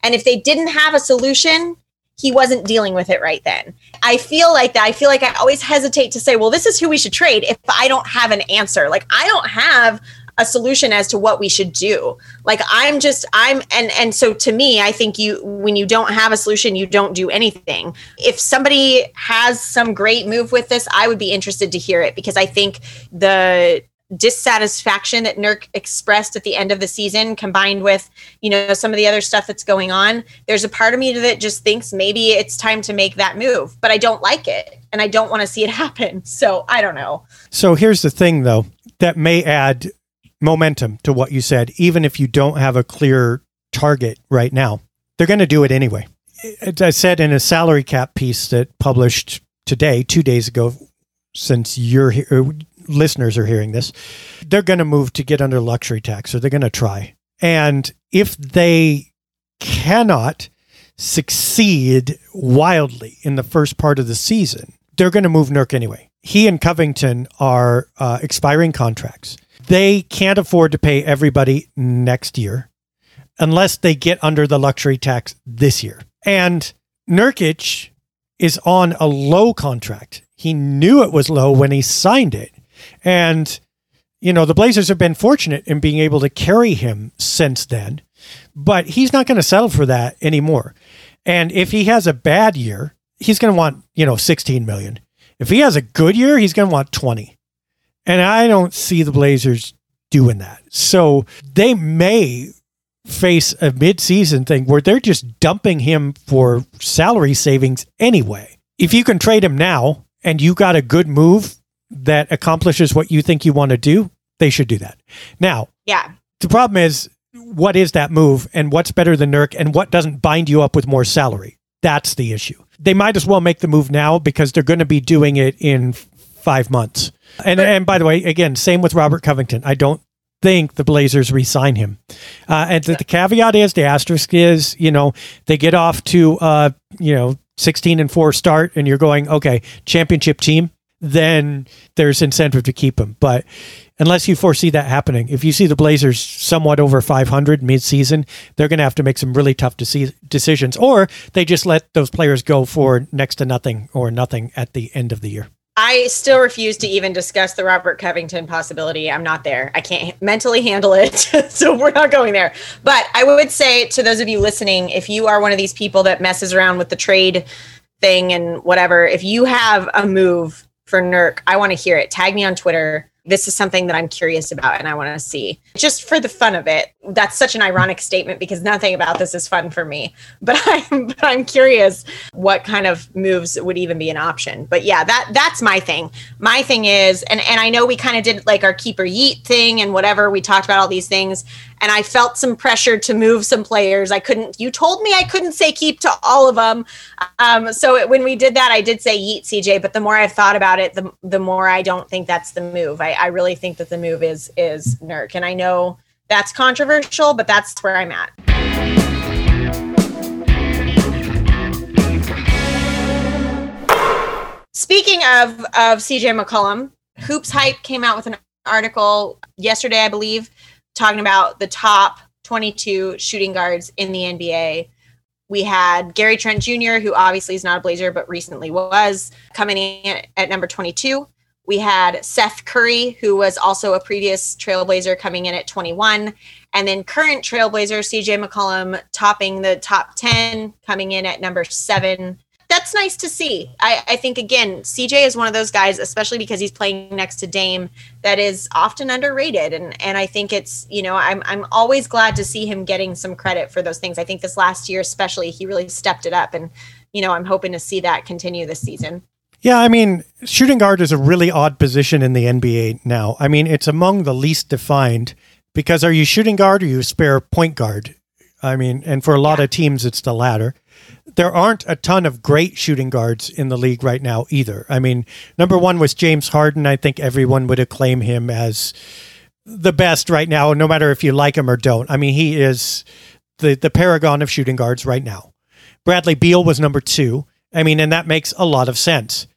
And if they didn't have a solution, he wasn't dealing with it right then. I feel like that. I feel like I always hesitate to say, well, this is who we should trade if I don't have an answer. Like, I don't have a solution as to what we should do like i'm just i'm and and so to me i think you when you don't have a solution you don't do anything if somebody has some great move with this i would be interested to hear it because i think the dissatisfaction that Nurk expressed at the end of the season combined with, you know, some of the other stuff that's going on, there's a part of me that just thinks maybe it's time to make that move, but I don't like it and I don't want to see it happen. So, I don't know. So, here's the thing though, that may add momentum to what you said even if you don't have a clear target right now. They're going to do it anyway. As I said in a salary cap piece that published today, 2 days ago since you're here listeners are hearing this, they're going to move to get under luxury tax or they're going to try. And if they cannot succeed wildly in the first part of the season, they're going to move Nurk anyway. He and Covington are uh, expiring contracts. They can't afford to pay everybody next year unless they get under the luxury tax this year. And Nurkic is on a low contract. He knew it was low when he signed it. And, you know, the Blazers have been fortunate in being able to carry him since then, but he's not going to settle for that anymore. And if he has a bad year, he's going to want, you know, 16 million. If he has a good year, he's going to want 20. And I don't see the Blazers doing that. So they may face a midseason thing where they're just dumping him for salary savings anyway. If you can trade him now and you got a good move that accomplishes what you think you want to do, they should do that. Now, yeah. The problem is, what is that move and what's better than Nurk and what doesn't bind you up with more salary? That's the issue. They might as well make the move now because they're going to be doing it in five months. And and by the way, again, same with Robert Covington. I don't think the Blazers re-sign him. Uh, and the, the, caveat is, the asterisk is, you know, they get off to, uh, you know, 16 and four start, and you're going, okay, championship team then there's incentive to keep him. But unless you foresee that happening, if you see the Blazers somewhat over 500 midseason, they're going to have to make some really tough deci- decisions, or they just let those players go for next to nothing or nothing at the end of the year. I still refuse to even discuss the Robert Covington possibility. I'm not there. I can't mentally handle it. so we're not going there. But I would say to those of you listening, if you are one of these people that messes around with the trade thing and whatever, if you have a move for Nurk. I want to hear it. Tag me on Twitter. This is something that I'm curious about and I want to see just for the fun of it. That's such an ironic statement because nothing about this is fun for me. But I'm but I'm curious what kind of moves would even be an option. But yeah, that that's my thing. My thing is, and and I know we kind of did like our keeper yeet thing and whatever. We talked about all these things, and I felt some pressure to move some players. I couldn't. You told me I couldn't say keep to all of them. Um, so it, when we did that, I did say yeet CJ. But the more I've thought about it, the the more I don't think that's the move. I, I really think that the move is is Nurk, and I know that's controversial, but that's where I'm at. Speaking of of CJ McCollum, Hoops Hype came out with an article yesterday, I believe, talking about the top 22 shooting guards in the NBA. We had Gary Trent Jr., who obviously is not a Blazer, but recently was, coming in at number 22. We had Seth Curry, who was also a previous Trailblazer, coming in at 21. And then current Trailblazer, CJ McCollum, topping the top 10, coming in at number seven. That that's nice to see. I, I think again, CJ is one of those guys, especially because he's playing next to Dame, that is often underrated. And and I think it's, you know, I'm I'm always glad to see him getting some credit for those things. I think this last year, especially, he really stepped it up. And, you know, I'm hoping to see that continue this season. Yeah, I mean, shooting guard is a really odd position in the NBA now. I mean, it's among the least defined because are you shooting guard or you spare point guard? I mean, and for a lot yeah. of teams, it's the latter. There aren't a ton of great shooting guards in the league right now either. I mean, number one was James Harden. I think everyone would acclaim him as the best right now, no matter if you like him or don't. I mean, he is the the paragon of shooting guards right now. Bradley Beal was number two. I mean, and that makes a lot of sense.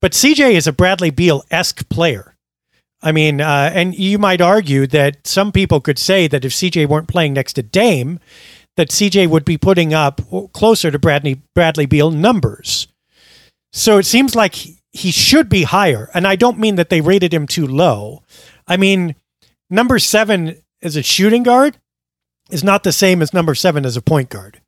But CJ is a Bradley Beal esque player. I mean, uh, and you might argue that some people could say that if CJ weren't playing next to Dame, that CJ would be putting up closer to Bradley Bradley Beal numbers. So it seems like he should be higher, and I don't mean that they rated him too low. I mean, number seven as a shooting guard is not the same as number seven as a point guard.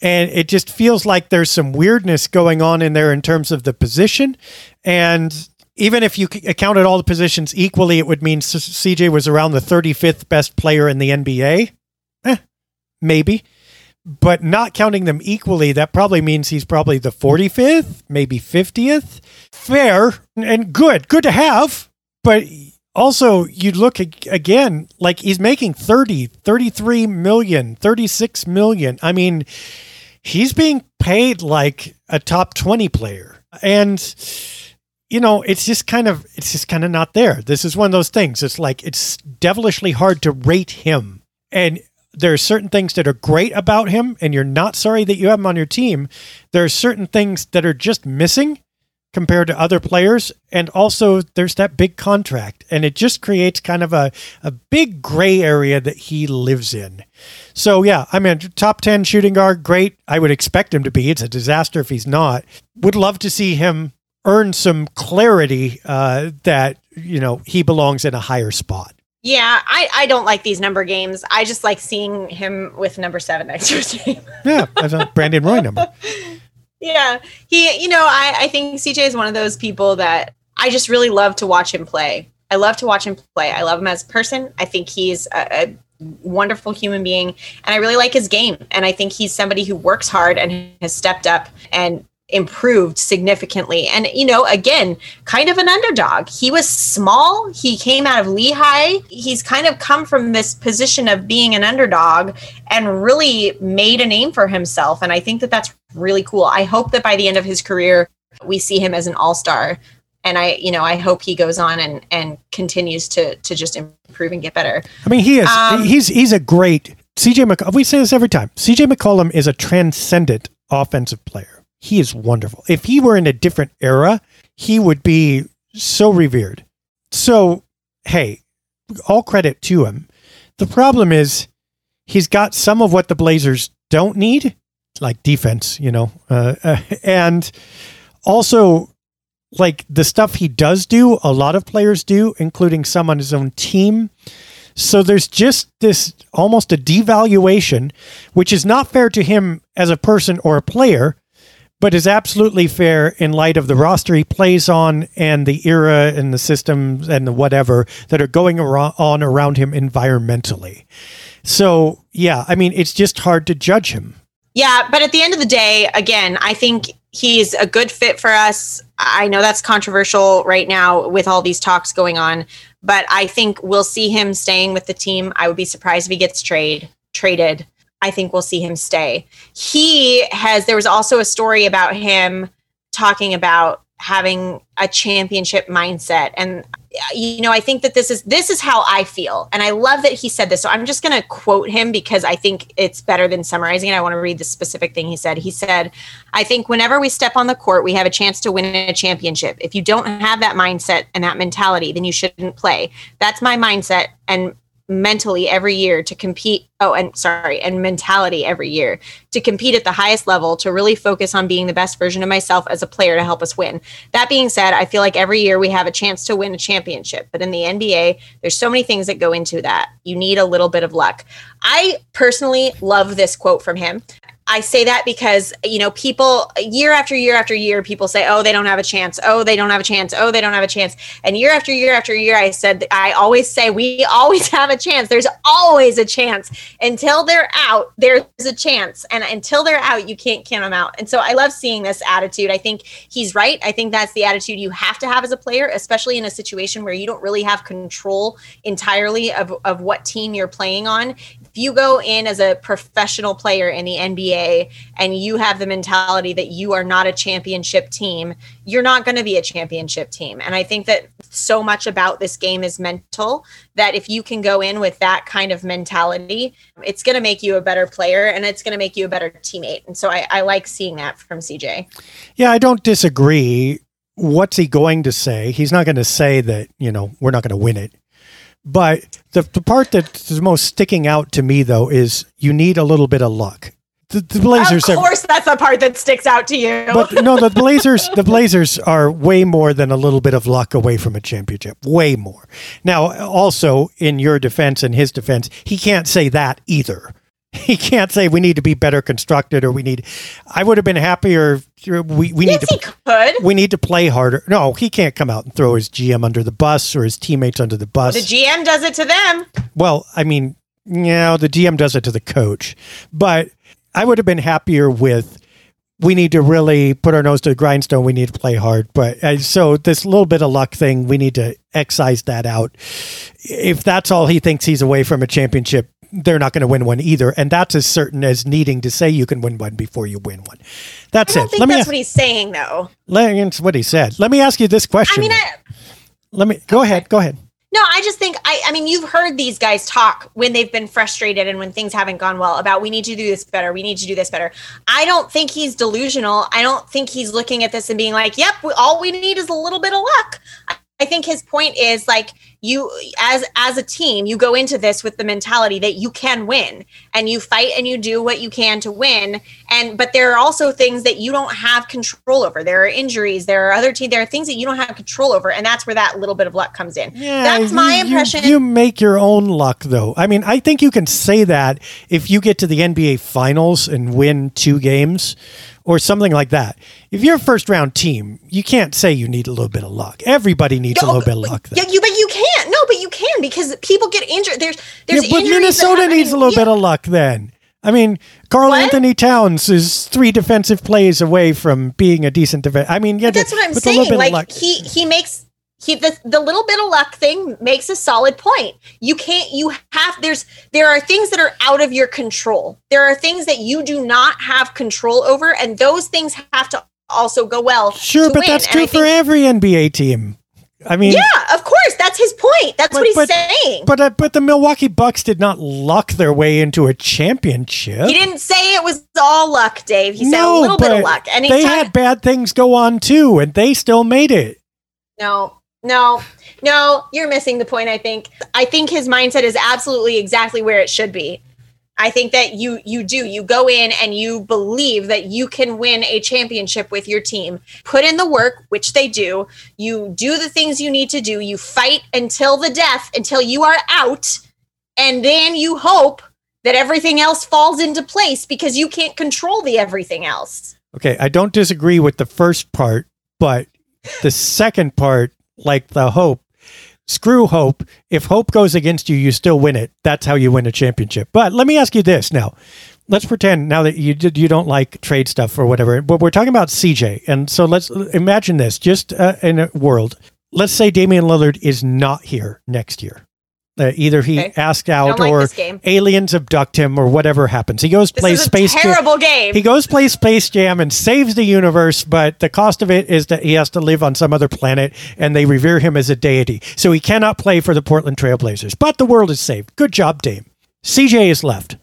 And it just feels like there's some weirdness going on in there in terms of the position. And even if you accounted all the positions equally, it would mean CJ was around the 35th best player in the NBA. Maybe. But not counting them equally, that probably means he's probably the 45th, maybe 50th. Fair and good. Good to have. But also, you look again, like he's making 30, 33 million, 36 million. I mean, he's being paid like a top 20 player. And you know, it's just kind of it's just kind of not there. This is one of those things. It's like it's devilishly hard to rate him. And there are certain things that are great about him and you're not sorry that you have him on your team. There are certain things that are just missing compared to other players. And also, there's that big contract, and it just creates kind of a, a big gray area that he lives in. So, yeah, I mean, top 10 shooting guard, great. I would expect him to be. It's a disaster if he's not. Would love to see him earn some clarity uh, that, you know, he belongs in a higher spot. Yeah, I, I don't like these number games. I just like seeing him with number seven next to his name. yeah, a Brandon Roy number. yeah he you know I, I think cj is one of those people that i just really love to watch him play i love to watch him play i love him as a person i think he's a, a wonderful human being and i really like his game and i think he's somebody who works hard and has stepped up and improved significantly. And, you know, again, kind of an underdog. He was small. He came out of Lehigh. He's kind of come from this position of being an underdog and really made a name for himself. And I think that that's really cool. I hope that by the end of his career, we see him as an all star. And I, you know, I hope he goes on and and continues to to just improve and get better. I mean, he is um, he's he's a great CJ McCollum. We say this every time. CJ McCollum is a transcendent offensive player he is wonderful. If he were in a different era, he would be so revered. So, hey, all credit to him. The problem is he's got some of what the Blazers don't need, like defense, you know, uh, and also like the stuff he does do, a lot of players do, including some on his own team. So there's just this almost a devaluation, which is not fair to him as a person or a player, but is absolutely fair in light of the roster he plays on and the era and the systems and the whatever that are going on around him environmentally. So, yeah, I mean, it's just hard to judge him. Yeah, but at the end of the day, again, I think he's a good fit for us. I know that's controversial right now with all these talks going on, but I think we'll see him staying with the team. I would be surprised if he gets trade traded. I think we'll see him stay. He has, there was also a story about him talking about having a championship mindset. And you know i think that this is this is how i feel. And i love that he said this. So i'm just going to quote him because i think it's better than summarizing it. I want to read the specific thing he said. He said i think whenever we step on the court we have a chance to win a championship. If you don't have that mindset and that mentality then you shouldn't play. That's my mindset and mentally every year to compete oh and sorry and mentality every year to compete at the highest level to really focus on being the best version of myself as a player to help us win. That being said i feel like every year we have a chance to win a championship but in the nba there's so many things that go into that. You need a little bit of luck. I personally love this quote from him I say that because, you know, people year after year after year, people say, oh, they don't have a chance. Oh, they don't have a chance. Oh, they don't have a chance. And year after year after year, I said, I always say, we always have a chance. There's always a chance. Until they're out, there's a chance. And until they're out, you can't count them out. And so I love seeing this attitude. I think he's right. I think that's the attitude you have to have as a player, especially in a situation where you don't really have control entirely of, of what team you're playing on. If you go in as a professional player in the NBA and you have the mentality that you are not a championship team, you're not going to be a championship team. And I think that so much about this game is mental that if you can go in with that kind of mentality, it's going to make you a better player and it's going to make you a better teammate. And so I, I like seeing that from CJ. Yeah, I don't disagree. What's he going to say? He's not going to say that, you know, we're not going to win it. But the, the part that's the most sticking out to me, though, is you need a little bit of luck. The, the Blazers, of course, that's the part that sticks out to you. but no, the Blazers, the Blazers are way more than a little bit of luck away from a championship. Way more. Now, also in your defense and his defense, he can't say that either. He can't say we need to be better constructed or we need. I would have been happier. We we yes, need to. he could. We need to play harder. No, he can't come out and throw his GM under the bus or his teammates under the bus. The GM does it to them. Well, I mean, you know, the GM does it to the coach, but I would have been happier with. We need to really put our nose to the grindstone. We need to play hard, but uh, so this little bit of luck thing, we need to excise that out. If that's all he thinks he's away from a championship, they're not going to win one either, and that's as certain as needing to say you can win one before you win one. That's I don't it. think Let me. that's what he's saying, though. That's what he said. Let me ask you this question. I mean, I, Let me go ahead. Go ahead. No, I just think I I mean you've heard these guys talk when they've been frustrated and when things haven't gone well about we need to do this better, we need to do this better. I don't think he's delusional. I don't think he's looking at this and being like, "Yep, we, all we need is a little bit of luck." I, I think his point is like you as as a team, you go into this with the mentality that you can win and you fight and you do what you can to win. And but there are also things that you don't have control over. There are injuries, there are other teams, there are things that you don't have control over, and that's where that little bit of luck comes in. yeah, that's my you- impression. You, make your own luck, though. I mean, I think you can say that if you get to the NBA Finals and win two games or something like that. If you're a first round team, you can't say you need a little bit of luck. Everybody needs a little bit of luck. Yeah, you but you can't. No, but you can because people get injured. There's there's Yeah, but Minnesota needs a little yeah. bit of luck then. I mean, Karl What? Anthony Towns is three defensive plays away from being a decent defense. I mean, yeah, But that's what I'm with a little saying. Like luck. he he makes he the, the little bit of luck thing makes a solid point. You can't you have there's there are things that are out of your control. There are things that you do not have control over, and those things have to also go well. Sure, but win. that's true for every NBA team. I mean, Yeah, of course. That's his point. That's But- what he's but- saying. But uh, but the Milwaukee Bucks did not luck their way into a championship. he didn't say it was all luck, Dave. He said a no, little bit of luck. And he they had bad things go on too, and they still made it. No, no, no, you're missing the point, I think. I think his mindset is absolutely exactly where it should be. I think that you you do you go in and you believe that you can win a championship with your team. Put in the work, which they do. You do the things you need to do. You fight until the death, until you are out, and then you hope that everything else falls into place because you can't control the everything else. Okay, I don't disagree with the first part, but the second part, like the hope, screw hope. If hope goes against you, you still win it. That's how you win a championship. But let me ask you this now. Let's pretend now that you you don't like trade stuff or whatever, but we're talking about CJ, and so let's imagine this just uh, in a world. Let's say Damian Lillard is not here next year. Uh, either he Okay. asked out like or aliens abduct him or whatever happens. He goes This plays is a Space Jam. terrible game. He goes play Space Jam and saves the universe, but the cost of it is that he has to live on some other planet and they revere him as a deity. So he cannot play for the Portland Trailblazers. But the world is saved. Good job, Dame. CJ is left.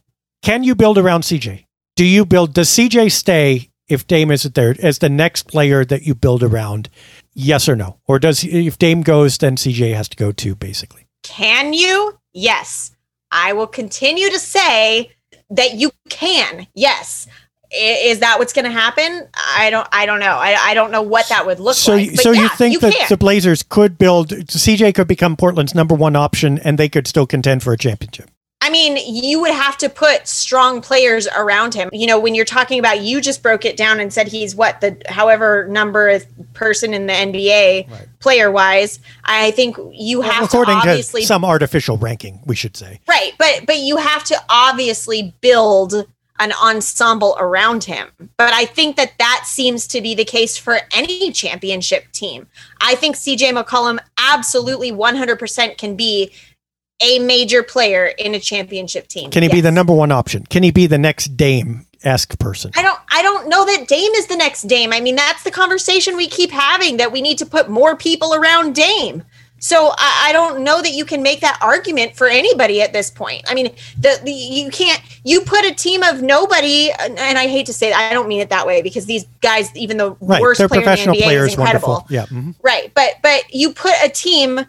Can you build around CJ? Do you build does CJ stay if Dame isn't there as the next player that you build around? Yes or no? Or does if Dame goes, then CJ has to go too, basically? Can you? Yes. I will continue to say that you can. Yes. Is that what's going to happen? I don't. I don't know. I, I don't know what that would look So, like. But so you think you that can. the Blazers could build CJ could become Portland's number one option, and they could still contend for a championship? I mean, you would have to put strong players around him. You know, when you're talking about, you just broke it down and said he's what the however number person in the NBA right. player wise. I think you have according to obviously to some artificial ranking, we should say. Right, but but you have to obviously build an ensemble around him. But I think that that seems to be the case for any championship team. I think CJ McCollum absolutely 100% can be a major player in a championship team. Can he yes. be the number one option? Can he be the next Dame esque person? I don't I don't know that Dame is the next Dame. I mean, that's the conversation we keep having that we need to put more people around Dame. So I, I, don't know that you can make that argument for anybody at this point. I mean, the, the, you can't. You put a team of nobody, and I hate to say that. I don't mean it that way because these guys, even the right. worst They're player professional in the NBA, players, is incredible. Wonderful. Yeah, mm-hmm. right. But but you put a team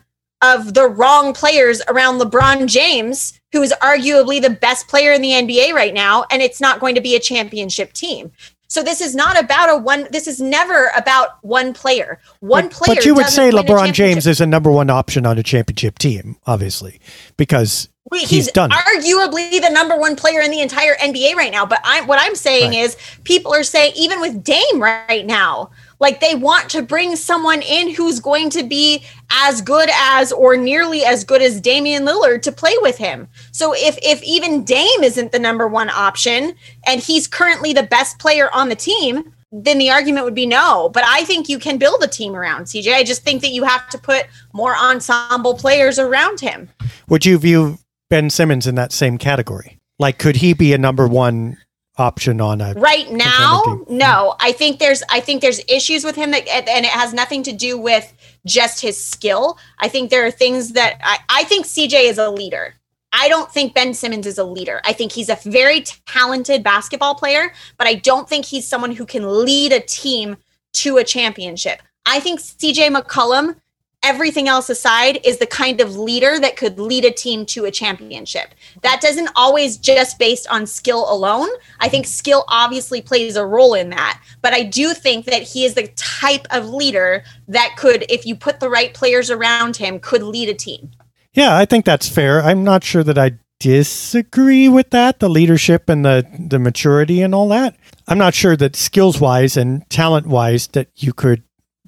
of the wrong players around LeBron James, who is arguably the best player in the NBA right now, and it's not going to be a championship team. So this is not about a one. This is never about one player. One but, player. But you would say LeBron James is a number one option on a championship team, obviously, because Wait, he's, he's done. Arguably the number one player in the entire NBA right now. But I, what I'm saying right. is, people are saying even with Dame right now, like they want to bring someone in who's going to be as good as or nearly as good as Damian Lillard to play with him. So if if even Dame isn't the number one option and he's currently the best player on the team, then the argument would be no. But I think you can build a team around CJ. I just think that you have to put more ensemble players around him. Would you view Ben Simmons in that same category? Like, could he be a number one option on a right now no. I think there's i think there's issues with him that and it has nothing to do with just his skill. I think there are things that i, I think cj is a leader. I don't think ben simmons is a leader. I think he's a very talented basketball player but i don't think he's someone who can lead a team to a championship. I think cj mccollum everything else aside, is the kind of leader that could lead a team to a championship. That doesn't always just based on skill alone. I think skill obviously plays a role in that, but I do think that he is the type of leader that could, if you put the right players around him, could lead a team. Yeah, I think that's fair. I'm not sure that I disagree with that, the leadership and the the maturity and all that. I'm not sure that skills wise and talent wise that you could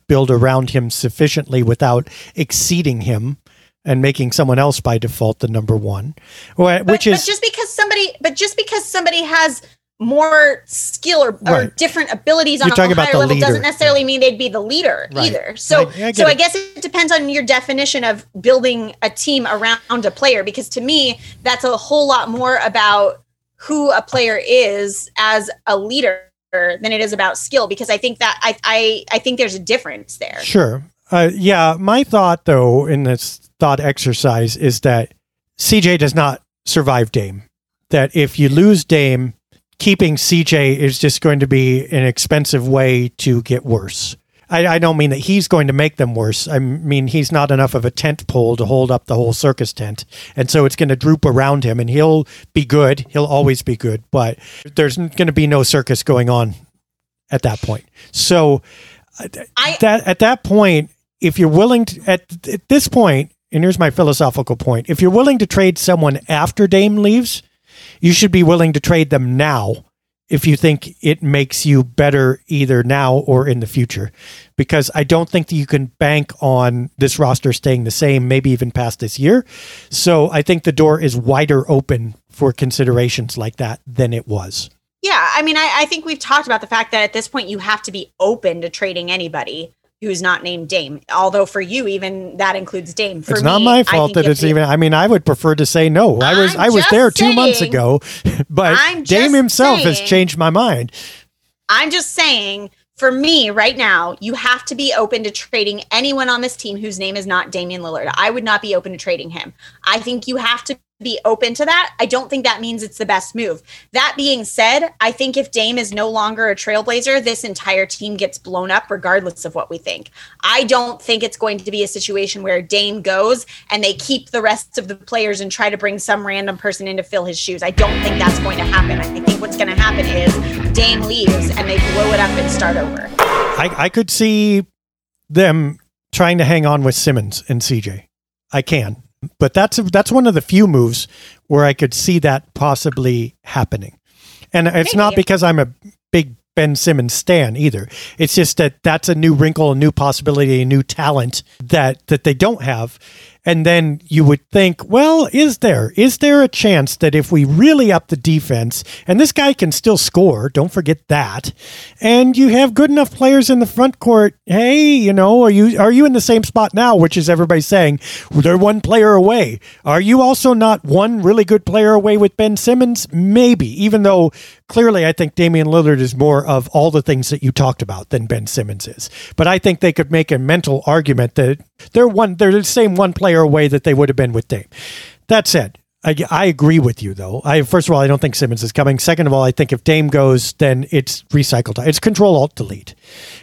build around him sufficiently without exceeding him and making someone else by default the number one. Which but, is but just because somebody, but just because somebody has more skill or, or right. different abilities You're on a higher level leader. doesn't necessarily mean they'd be the leader right. either. So, I, I so it. I guess it depends on your definition of building a team around a player. Because to me, that's a whole lot more about who a player is as a leader than it is about skill because I think that I I, I think there's a difference there. Sure. Uh, yeah, my thought though in this thought exercise is that CJ does not survive Dame. That if you lose Dame, keeping CJ is just going to be an expensive way to get worse. I, I, don't mean that he's going to make them worse. I mean he's not enough of a tent pole to hold up the whole circus tent, and so it's going to droop around him, and he'll be good. He'll always be good, but there's going to be no circus going on at that point. So I, that at that point, if you're willing to at, at this point, and here's my philosophical point: if you're willing to trade someone after Dame leaves, you should be willing to trade them now if you think it makes you better either now or in the future. Because I don't think that you can bank on this roster staying the same, maybe even past this year. So I think the door is wider open for considerations like that than it was. Yeah, I mean, I, I think we've talked about the fact that at this point you have to be open to trading anybody who's not named Dame. Although for you, even that includes Dame. For it's not my fault that it's even. I mean, I would prefer to say no. I was i was there saying, two months ago, but Dame himself saying, has changed my mind. I'm just saying. For me, right now, you have to be open to trading anyone on this team whose name is not Damian Lillard. I would not be open to trading him. I think you have to be open to that. I don't think that means it's the best move. That being said, I think if Dame is no longer a trailblazer, this entire team gets blown up regardless of what we think. I don't think it's going to be a situation where Dame goes and they keep the rest of the players and try to bring some random person in to fill his shoes. I don't think that's going to happen. I think what's going to happen is Dame leaves and they blow it up and start over. I, I could see them trying to hang on with Simmons and CJ. I can. But that's that's one of the few moves where I could see that possibly happening. And it's not because I'm a big Ben Simmons stan either. It's just that that's a new wrinkle, a new possibility, a new talent that that they don't have. And then you would think, well, is there is there a chance that if we really up the defense, and this guy can still score, don't forget that, and you have good enough players in the front court, hey, you know, are you are you in the same spot now, which is everybody saying they're one player away? Are you also not one really good player away with Ben Simmons? Maybe, even though clearly I think Damian Lillard is more of all the things that you talked about than Ben Simmons is. But I think they could make a mental argument that they're one they're the same one player away that they would have been with Dame. That said, I, I agree with you though. I first of all, I don't think Simmons is coming. Second of all, I think if Dame goes, then it's recycled. It's Control Alt Delete,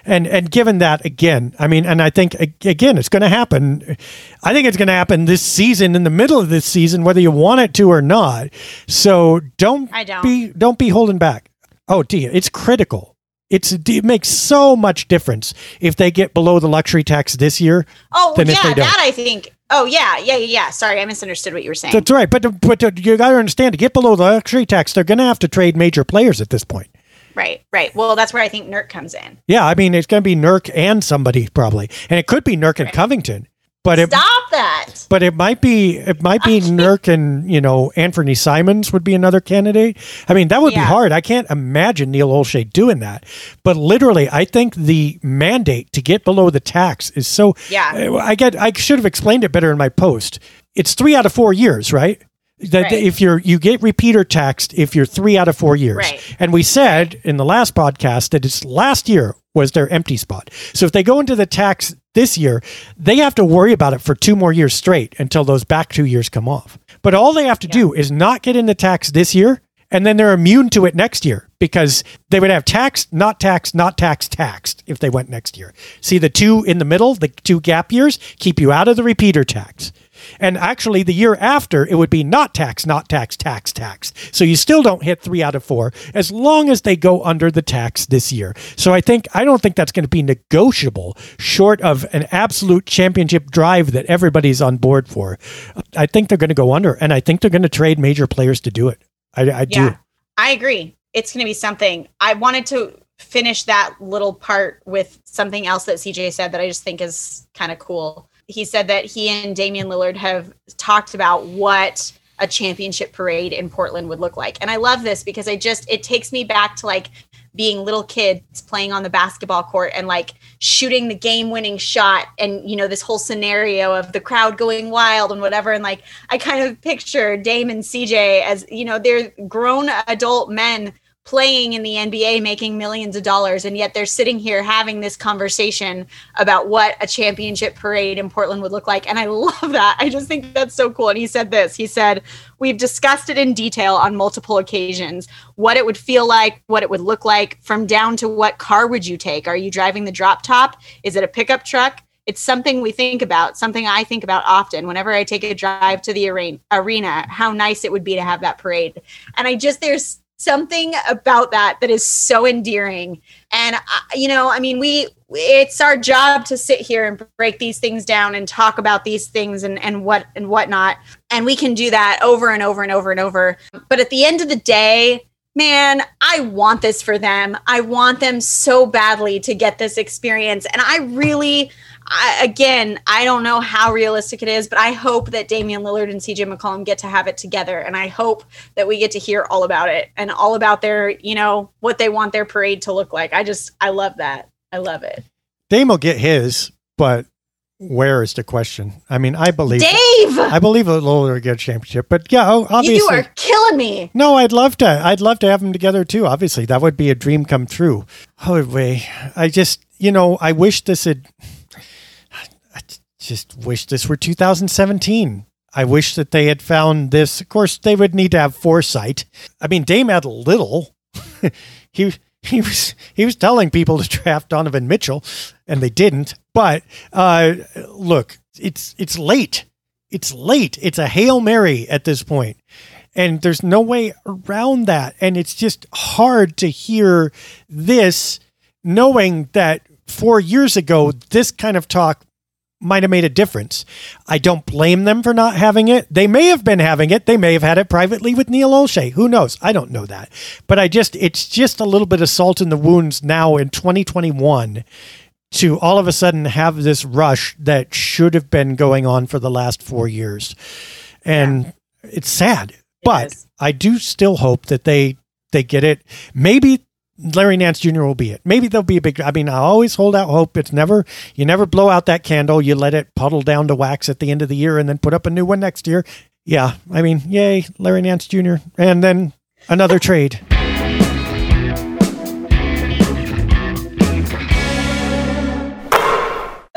and and given that again, I mean, and I think again, it's going to happen. I think it's going to happen this season, in the middle of this season, whether you want it to or not. So don't I don't. be don't be holding back. Oh, Dia, it's critical. It's it makes so much difference if they get below the luxury tax this year. Oh, yeah, that I think. Oh, yeah, yeah, yeah. Sorry, I misunderstood what you were saying. That's right, but but uh, you got to understand to get below the luxury tax, they're going to have to trade major players at this point. right, right. Well, that's where I think Nurk comes in. Yeah, I mean it's going to be Nurk and somebody probably, and it could be Nurk and Right. Covington, but it Stop that. but it might be it might be Nurk and you know Anfernee Simons would be another candidate. I mean that would be hard. I can't imagine Neil Olshey doing that. But literally, I think the mandate to get below the tax is so. Yeah. I get. I should have explained it better in my post. It's three out of four years, right? That Right. if you're you get repeater taxed if you're three out of four years. Right. And we said in the last podcast that it's last year was their empty spot. So if they go into the tax this year, they have to worry about it for two more years straight until those back two years come off. But all they have to do is not get in the tax this year, and then they're immune to it next year because they would have taxed, not taxed, not taxed, taxed if they went next year. See the two in the middle, the two gap years, keep you out of the repeater tax. And actually, the year after, it would be not tax, not tax, tax, tax. So you still don't hit three out of four as long as they go under the tax this year. So I think, I don't think that's going to be negotiable short of an absolute championship drive that everybody's on board for. I think they're going to go under, and I think they're going to trade major players to do it. I, I do. I agree. It's going to be something. I wanted to finish that little part with something else that CJ said that I just think is kind of cool. He said that he and Damian Lillard have talked about what a championship parade in Portland would look like. And I love this because I just, it takes me back to like being little kids playing on the basketball court and like shooting the game winning shot and you know this whole scenario of the crowd going wild and whatever and like I kind of picture Dame and CJ as you know they're grown adult men playing in the NBA making millions of dollars and yet they're sitting here having this conversation about what a championship parade in Portland would look like and I love that. I just think that's so cool and he said this. He said, "We've discussed it in detail on multiple occasions what it would feel like, what it would look like from down to what car would you take? Are you driving the drop top? Is it a pickup truck?" It's something we think about, something I think about often whenever I take a drive to the arena, how nice it would be to have that parade. And I just, there's something about that that is so endearing. And, I, you know, I mean, we, it's our job to sit here and break these things down and talk about these things and, and what and whatnot. And we can do that over and over and over and over. But at the end of the day, man, I want this for them. I want them so badly to get this experience. And I really, I, again, I don't know how realistic it is, but I hope that Damian Lillard and CJ McCollum get to have it together. And I hope that we get to hear all about it and all about their, you know, what they want their parade to look like. I just, I love that. I love it. Dame will get his, but where is the question? I mean, I believe Dave, I believe Lillard get a championship, but yeah, obviously. you are killing me. No, I'd love to. I'd love to have them together too. Obviously, that would be a dream come true. Oh, way. I just, you know, I wish this had. Just wish this were 2017. I wish that they had found this. Of course, they would need to have foresight. I mean, Dame had a little. he he was he was telling people to draft Donovan Mitchell, and they didn't. But uh, look, it's it's late. It's late. It's a hail mary at this point, and there's no way around that. And it's just hard to hear this, knowing that four years ago this kind of talk might have made a difference. I don't blame them for not having it. They may have been having it. They may have had it privately with Neil Olshey. Who knows? I don't know that. But I just, it's just a little bit of salt in the wounds now in 2021 to all of a sudden have this rush that should have been going on for the last four years. And yeah. it's sad. but I do still hope that they they get it. Maybe Larry Nance Jr. will be it. Maybe there'll be a big. I mean, I always hold out hope. It's never you never blow out that candle. You let it puddle down to wax at the end of the year, and then put up a new one next year. Yeah, I mean, yay, Larry Nance Jr. And then another trade.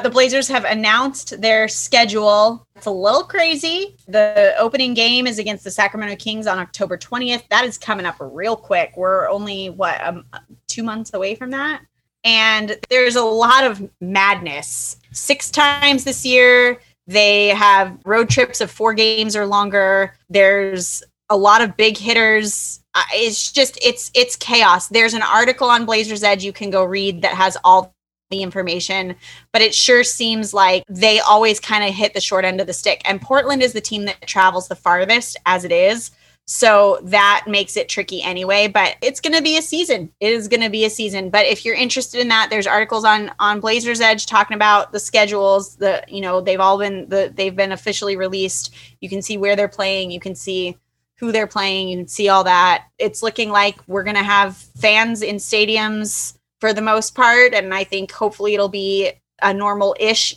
The Blazers have announced their schedule. It's a little crazy. The opening game is against the Sacramento Kings on October 20th. That is coming up real quick. We're only, what, um, two months away from that? And there's a lot of madness. Six times this year, they have road trips of four games or longer. There's a lot of big hitters. It's just it's it's chaos. There's an article on Blazers Edge you can go read that has all the information, but it sure seems like they always kind of hit the short end of the stick. And Portland is the team that travels the farthest as it is. So that makes it tricky anyway, but it's going to be a season. It is going to be a season. But if you're interested in that, there's articles on on Blazers Edge talking about the schedules. The you know they've all been the they've been officially released. You can see where they're playing. You can see who they're playing. You can see all that. It's looking like we're going to have fans in stadiums for the most part. And I think hopefully it'll be a normal ish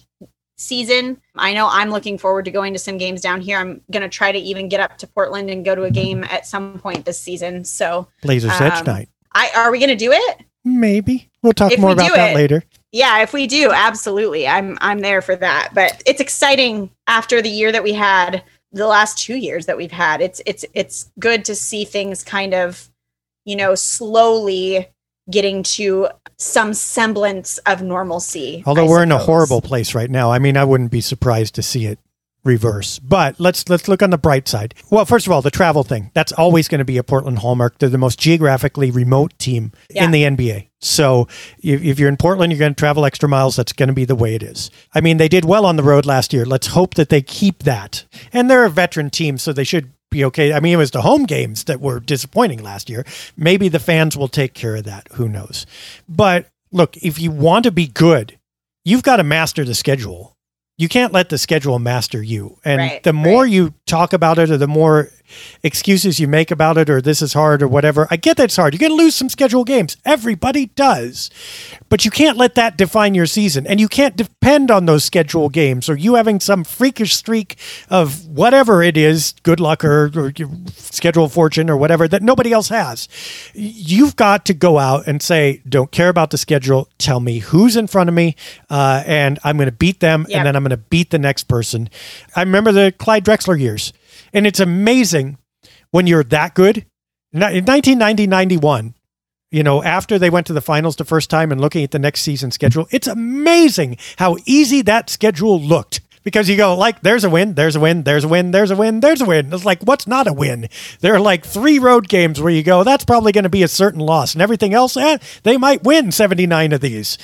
season. I know I'm looking forward to going to some games down here. I'm going to try to even get up to Portland and go to a game at some point this season. So, Blazers um, Edge night. I, are we going to do it? Maybe. We'll talk if more we about that it, later. Yeah, if we do, absolutely. I'm I'm there for that. But it's exciting after the year that we had, the last 2 years that we've had. It's it's it's good to see things kind of, you know, slowly getting to some semblance of normalcy. Although I we're suppose. in a horrible place right now. I mean, I wouldn't be surprised to see it reverse. But let's let's look on the bright side. Well, first of all, the travel thing. That's always going to be a Portland hallmark. They're the most geographically remote team yeah. in the NBA. So if, if you're in Portland, you're going to travel extra miles. That's going to be the way it is. I mean, they did well on the road last year. Let's hope that they keep that. And they're a veteran team, so they should be okay. I mean, it was the home games that were disappointing last year. Maybe the fans will take care of that. Who knows? But look, if you want to be good, you've got to master the schedule you can't let the schedule master you. And right, the more right. you talk about it or the more excuses you make about it or this is hard or whatever, I get that it's hard. You're going to lose some schedule games. Everybody does. But you can't let that define your season. And you can't depend on those schedule games or you having some freakish streak of whatever it is, good luck or, or schedule fortune or whatever that nobody else has. You've got to go out and say, don't care about the schedule. Tell me who's in front of me uh, and I'm going to beat them yep. and then I'm going to beat the next person. I remember the Clyde Drexler years, and it's amazing when you're that good. In 1990 91, you know, after they went to the finals the first time and looking at the next season schedule, it's amazing how easy that schedule looked because you go like there's a win there's a win there's a win there's a win there's a win it's like what's not a win there are like three road games where you go that's probably going to be a certain loss and everything else eh, they might win 79 of these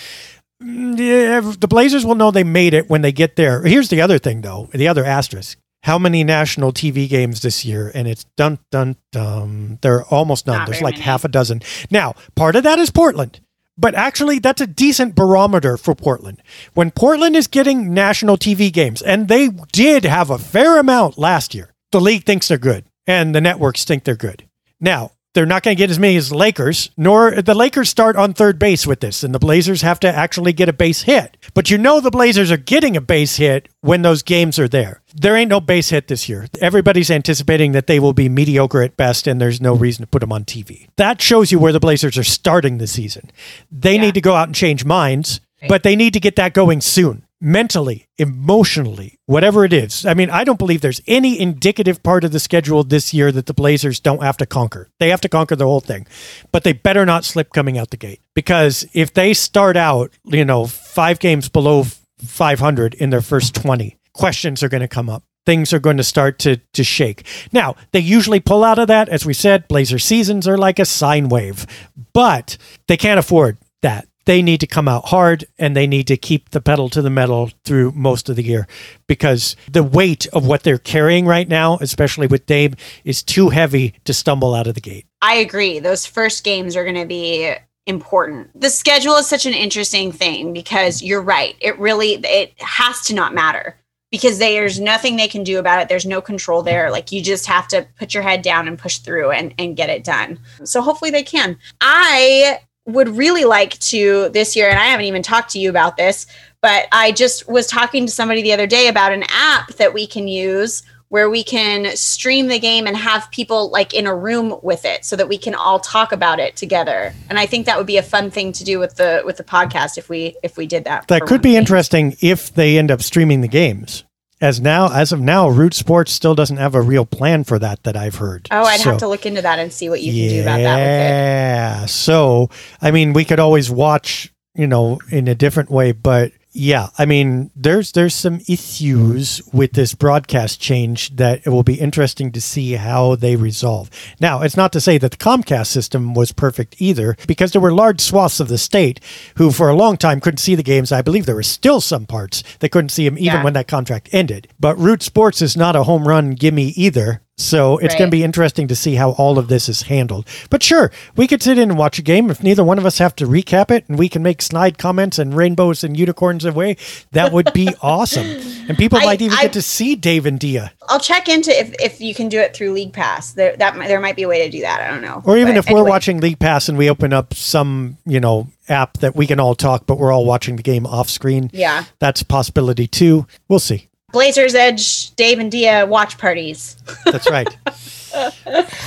the Blazers will know they made it when they get there. Here's the other thing, though. The other asterisk: how many national TV games this year? And it's dun dun dun. There are almost none. Not There's like many. half a dozen. Now, part of that is Portland. But actually, that's a decent barometer for Portland. When Portland is getting national TV games, and they did have a fair amount last year, the league thinks they're good, and the networks think they're good. Now, they're not going to get as many as the Lakers, nor the Lakers start on third base with this, and the Blazers have to actually get a base hit. But you know the Blazers are getting a base hit when those games are there. There ain't no base hit this year. Everybody's anticipating that they will be mediocre at best, and there's no reason to put them on TV. That shows you where the Blazers are starting the season. They yeah. need to go out and change minds, but they need to get that going soon mentally, emotionally, whatever it is. I mean, I don't believe there's any indicative part of the schedule this year that the Blazers don't have to conquer. They have to conquer the whole thing, but they better not slip coming out the gate because if they start out, you know, five games below 500 in their first 20, questions are going to come up. Things are going to start to, to shake. Now, they usually pull out of that. As we said, Blazer seasons are like a sine wave, but they can't afford that. They need to come out hard and they need to keep the pedal to the metal through most of the year because the weight of what they're carrying right now, especially with Dame, is too heavy to stumble out of the gate. I agree. Those first games are going to be important. The schedule is such an interesting thing because you're right. It really it has to not matter because there's nothing they can do about it. There's no control there. Like you just have to put your head down and push through and and get it done. So hopefully they can. I would really like to this year and I haven't even talked to you about this, but I just was talking to somebody the other day about an app that we can use where we can stream the game and have people like in a room with it so that we can all talk about it together and i think that would be a fun thing to do with the with the podcast if we if we did that That could be game. interesting if they end up streaming the games. As now, as of now, Root Sports still doesn't have a real plan for that that I've heard. oh i'd So- have to look into that and see what you can do about that Yeah. So, I mean, we could always watch, you know, in a different way, but yeah, I mean, there's there's some issues with this broadcast change that it will be interesting to see how they resolve. Now, it's not to say that the Comcast system was perfect either, because there were large swaths of the state who, for a long time, couldn't see the games. I believe there were still some parts that couldn't see them even Yeah. when that contract ended. But Root Sports is not a home run gimme either. So it's going to be interesting to see how all of this is handled. But sure, we could sit in and watch a game if neither one of us have to recap it and we can make snide comments and rainbows and unicorns away. That would be awesome. And people I- might even I- get to see Dave and Dia. i'll check into if if you can do it through league pass there that might- there might be a way to do that i don't know Or even But if we're watching League Pass and we open up some, you know, app that we can all talk, but we're all watching the game off screen. yeah That's a possibility too. We'll see. Blazers edge dave and dia watch parties That's right.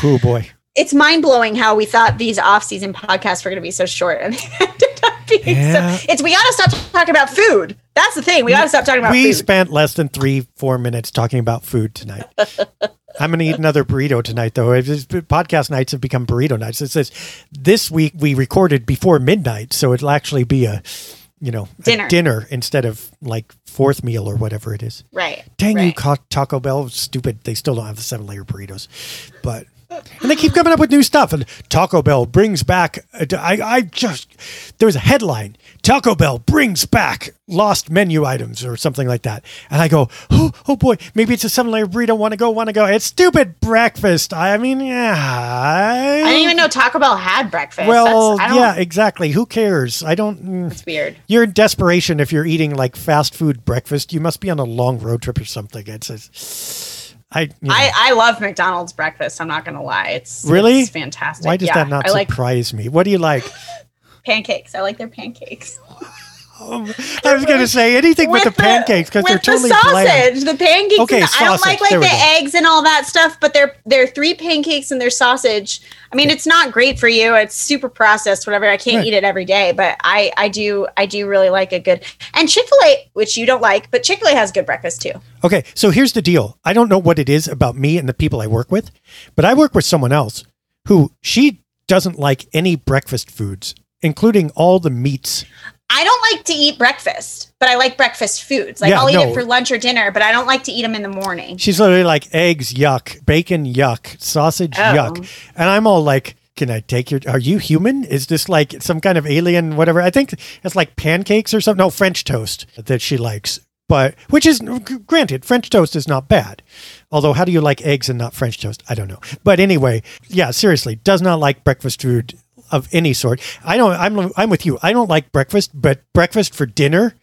oh boy. it's mind blowing how we thought these off season podcasts were going to be so short, and they ended up being Yeah. so. It's we got to stop talking about food. That's the thing. We got to stop talking about food. we food. spent less than three, four minutes talking about food tonight. I'm going to eat another burrito tonight, though. Podcast nights have become burrito nights. It says this week we recorded before midnight, so it'll actually be a, you know, Dinner. dinner instead of like fourth meal or whatever it is. right. Dang you, right. Co- Taco Bell! Stupid. They still don't have the seven layer burritos, but and they keep coming up with new stuff. And Taco Bell brings back. I I just there was a headline: Taco Bell brings back lost menu items or something like that. And I go, oh, oh boy, maybe it's a seven layer burrito. Want to go? Want to go? It's stupid breakfast. I mean, yeah. I, I didn't even know Taco Bell had breakfast. Well, That's, I don't, yeah, exactly. Who cares? I don't. mm. It's weird. You're in desperation if you're eating like fast food breakfast. You must be on a long road trip or something. It's, it's I, you know, I, I love McDonald's breakfast. I'm not gonna lie. It's Really? it's fantastic. why does Yeah, that not I like surprise me? What do you like? pancakes. I like their pancakes. I was going to say anything with, the pancakes because they're totally the bland. the pancakes. Okay, and the- I don't like like There the eggs and all that stuff, but they're they're three pancakes and they're sausage. I mean, it's not great for you. It's super processed, whatever. I can't Right. eat it every day, but I I do I do really like a good and Chick Fil A, which you don't like, but Chick Fil A has good breakfast too. Okay, so here's the deal. I don't know what it is about me and the people I work with, but I work with someone else who she doesn't like any breakfast foods, including all the meats. I don't like to eat breakfast, but I like breakfast foods. Like Yeah, I'll eat no. it for lunch or dinner, but I don't like to eat them in the morning. She's literally like eggs, yuck, bacon, yuck, sausage, Oh. yuck. And I'm all like, can I take your, are you human? Is this like some kind of alien, whatever? I think it's like pancakes or something. No, French toast that she likes. But, which is, granted, French toast is not bad. Although, how do you like eggs and not French toast? I don't know. But anyway, yeah, seriously, does not like breakfast food of any sort. I don't, I'm, I'm with you. I don't like breakfast, but breakfast for dinner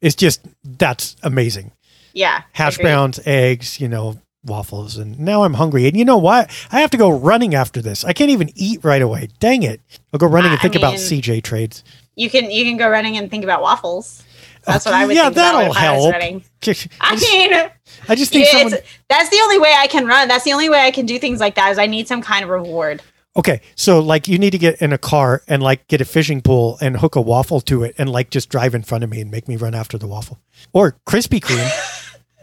is just, that's amazing Yeah. hash browns, eggs, you know, waffles. And now I'm hungry. And you know what? I have to go running after this. I can't even eat right away. Dang it. I'll go running and I think about CJ trades. You can you can go running and think about waffles. That's what I would yeah, think that'll if I was help. I I mean, I just think someone. that's the only way I can run. That's the only way I can do things like that. Is I need some kind of reward. Okay, so like you need to get in a car and like get a fishing pole and hook a waffle to it and like just drive in front of me and make me run after the waffle. Or Krispy Kreme.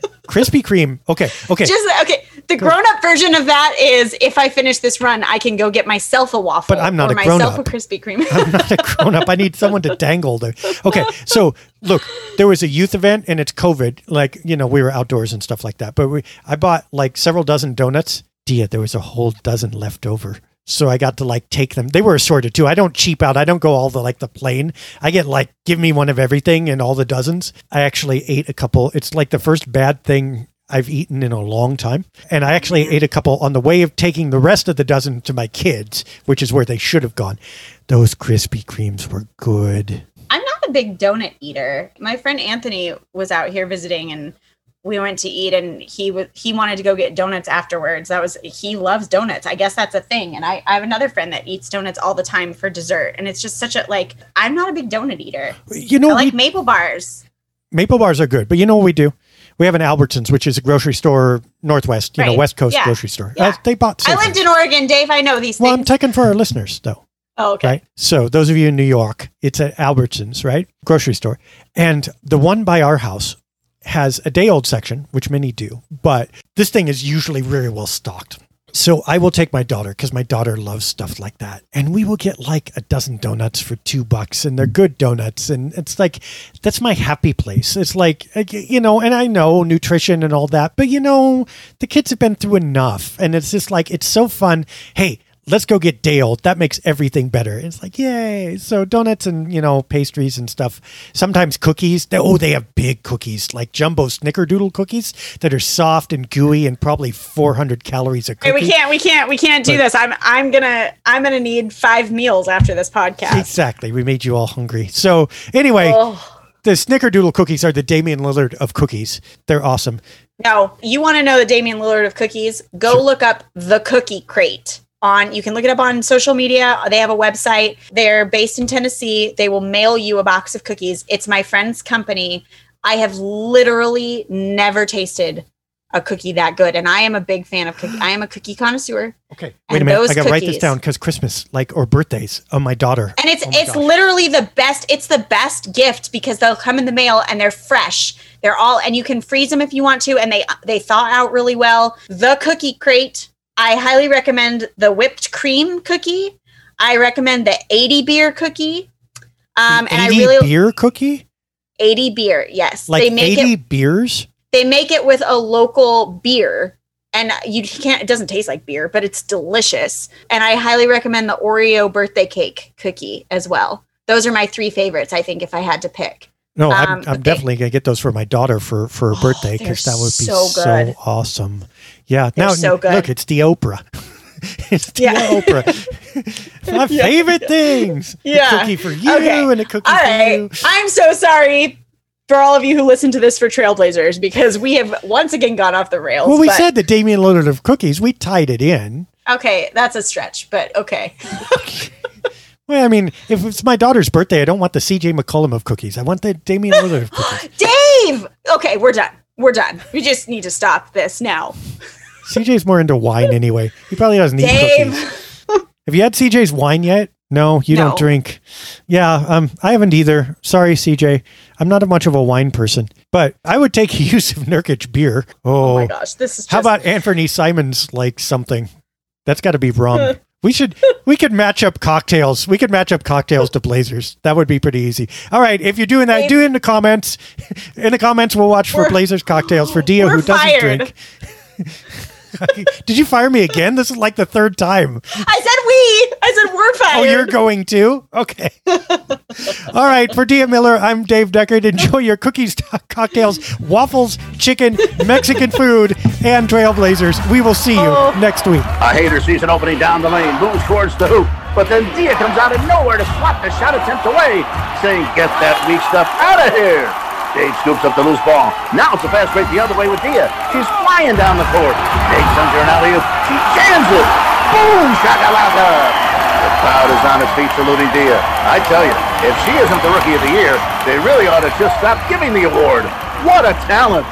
Krispy Kreme. Okay, okay. Just okay. The grown-up version of that is if I finish this run, I can go get myself a waffle. But I'm not or a myself grown-up. a Krispy Kreme. I'm not a grown up. I need someone to dangle there. Okay, so look, there was a youth event and it's COVID. Like you know, we were outdoors and stuff like that. But we, I bought like several dozen donuts. Dia, there was a whole dozen left over. So I got to like take them. They were assorted too. I don't cheap out. I don't go all the like the plain. I get like give me one of everything and all the dozens. I actually ate a couple. It's like the first bad thing I've eaten in a long time. And I actually mm-hmm. ate a couple on the way of taking the rest of the dozen to my kids, which is where they should have gone. Those Krispy Kremes were good. I'm not a big donut eater. My friend Anthony was out here visiting and we went to eat and he was he wanted to go get donuts afterwards. That was he loves donuts. I guess that's a thing. And I, I have another friend that eats donuts all the time for dessert. And it's just such a like I'm not a big donut eater. You know, I like we- maple bars. maple bars are good, but you know what we do? We have an Albertsons, which is a grocery store northwest, you know, West Coast Yeah. grocery store. Yeah. Uh, they bought. I lived in Oregon, Dave. I know these Well, I'm taking for our listeners though. oh, okay. right? So those of you in New York, it's at Albertsons, right? Grocery store. And the one by our house has a day old section, which many do, but this thing is usually very well stocked. So I will take my daughter because my daughter loves stuff like that. And we will get like a dozen donuts for two bucks and they're good donuts. And it's like, that's my happy place. It's like, uh, you know, and I know nutrition and all that, but you know, the kids have been through enough. And it's just like, it's so fun. Hey, let's go get Dale. That makes everything better. It's like, yay. So donuts and, you know, pastries and stuff. Sometimes cookies. They, oh, they have big cookies, like jumbo snickerdoodle cookies that are soft and gooey and probably 400 calories a cookie. Hey, we can't, we can't, we can't do But- this. I'm, I'm gonna, I'm gonna need five meals after this podcast. Exactly. We made you all hungry. So anyway, Oh. the snickerdoodle cookies are the Damian Lillard of cookies. They're awesome. No, you want to know the Damian Lillard of cookies? Go look up the Cookie Crate on. You can look it up on social media. They have a website. They're based in Tennessee. They will mail you a box of cookies. It's my friend's company. I have literally never tasted a cookie that good, and I am a big fan of cookie. I am a cookie connoisseur, Okay. Wait a minute. I got to write this down because Christmas, like, or birthdays of my daughter. and it's Oh it's gosh. literally the best. It's the best gift because they'll come in the mail and they're fresh. They're all and you can freeze them if you want to, and they they thaw out really well. The Cookie Crate. I highly recommend the whipped cream cookie. I recommend the 80 beer cookie. Um, and I 80 really beer cookie? 80 beer. Yes, Like they make 80 it. beers? They make it with a local beer, and you can't. It doesn't taste like beer, but it's delicious. And I highly recommend the Oreo birthday cake cookie as well. Those are my three favorites. I think if I had to pick. No, I'm, Um, I'm but they- definitely going to get those for my daughter for, for her Oh, birthday because that would be so so, awesome. Yeah. They're now, so good. look, it's the Oprah. it's the Yeah. Oprah. my favorite things. Yeah. A cookie for you Okay. and a cookie All for right. you. I'm so sorry for all of you who listen to this for Trailblazers because we have once again gone off the rails. Well, we but- said the Damian Lillard of cookies. We tied it in. okay, that's a stretch, but okay. Well, I mean, if it's my daughter's birthday, I don't want the CJ McCollum of cookies. I want the Damian Lillard of cookies. Dave. Okay, we're done. We're done. We just need to stop this now. CJ's more into wine anyway. He probably doesn't eat Dave. cookies. Have you had CJ's wine yet? No, you No. don't drink. Yeah, um, I haven't either. Sorry, CJ. I'm not a much of a wine person, but I would take use of Nurkic beer. Oh, Oh my gosh, this is just how about Anfernee Simons like something? That's got to be rum. We should we could match up cocktails. We could match up cocktails to Blazers. That would be pretty easy. All right, if you're doing that, do it in the comments. In the comments, we'll watch for We're- Blazers cocktails for Dia who doesn't fired. drink. Did you fire me again? This is like the third time. I said. I said we're fired. Oh, you're going too? Okay. All right. For Dia Miller, I'm Dave Deckard. Enjoy your cookies, cocktails, waffles, chicken, Mexican food, and Trailblazers. We will see you Oh. next week. A hater sees an opening down the lane, moves towards the hoop, but then Dia comes out of nowhere to swat the shot attempt away, saying, Get that weak stuff out of here. Dave scoops up the loose ball. Now it's a fast break the other way with Dia. She's flying down the court. Dave sends her an alley-oop. She jams it. Boom! Shakalaka! The crowd is on its feet saluting Dia. I tell you, if she isn't the Rookie of the Year, they really ought to just stop giving the award. What a talent!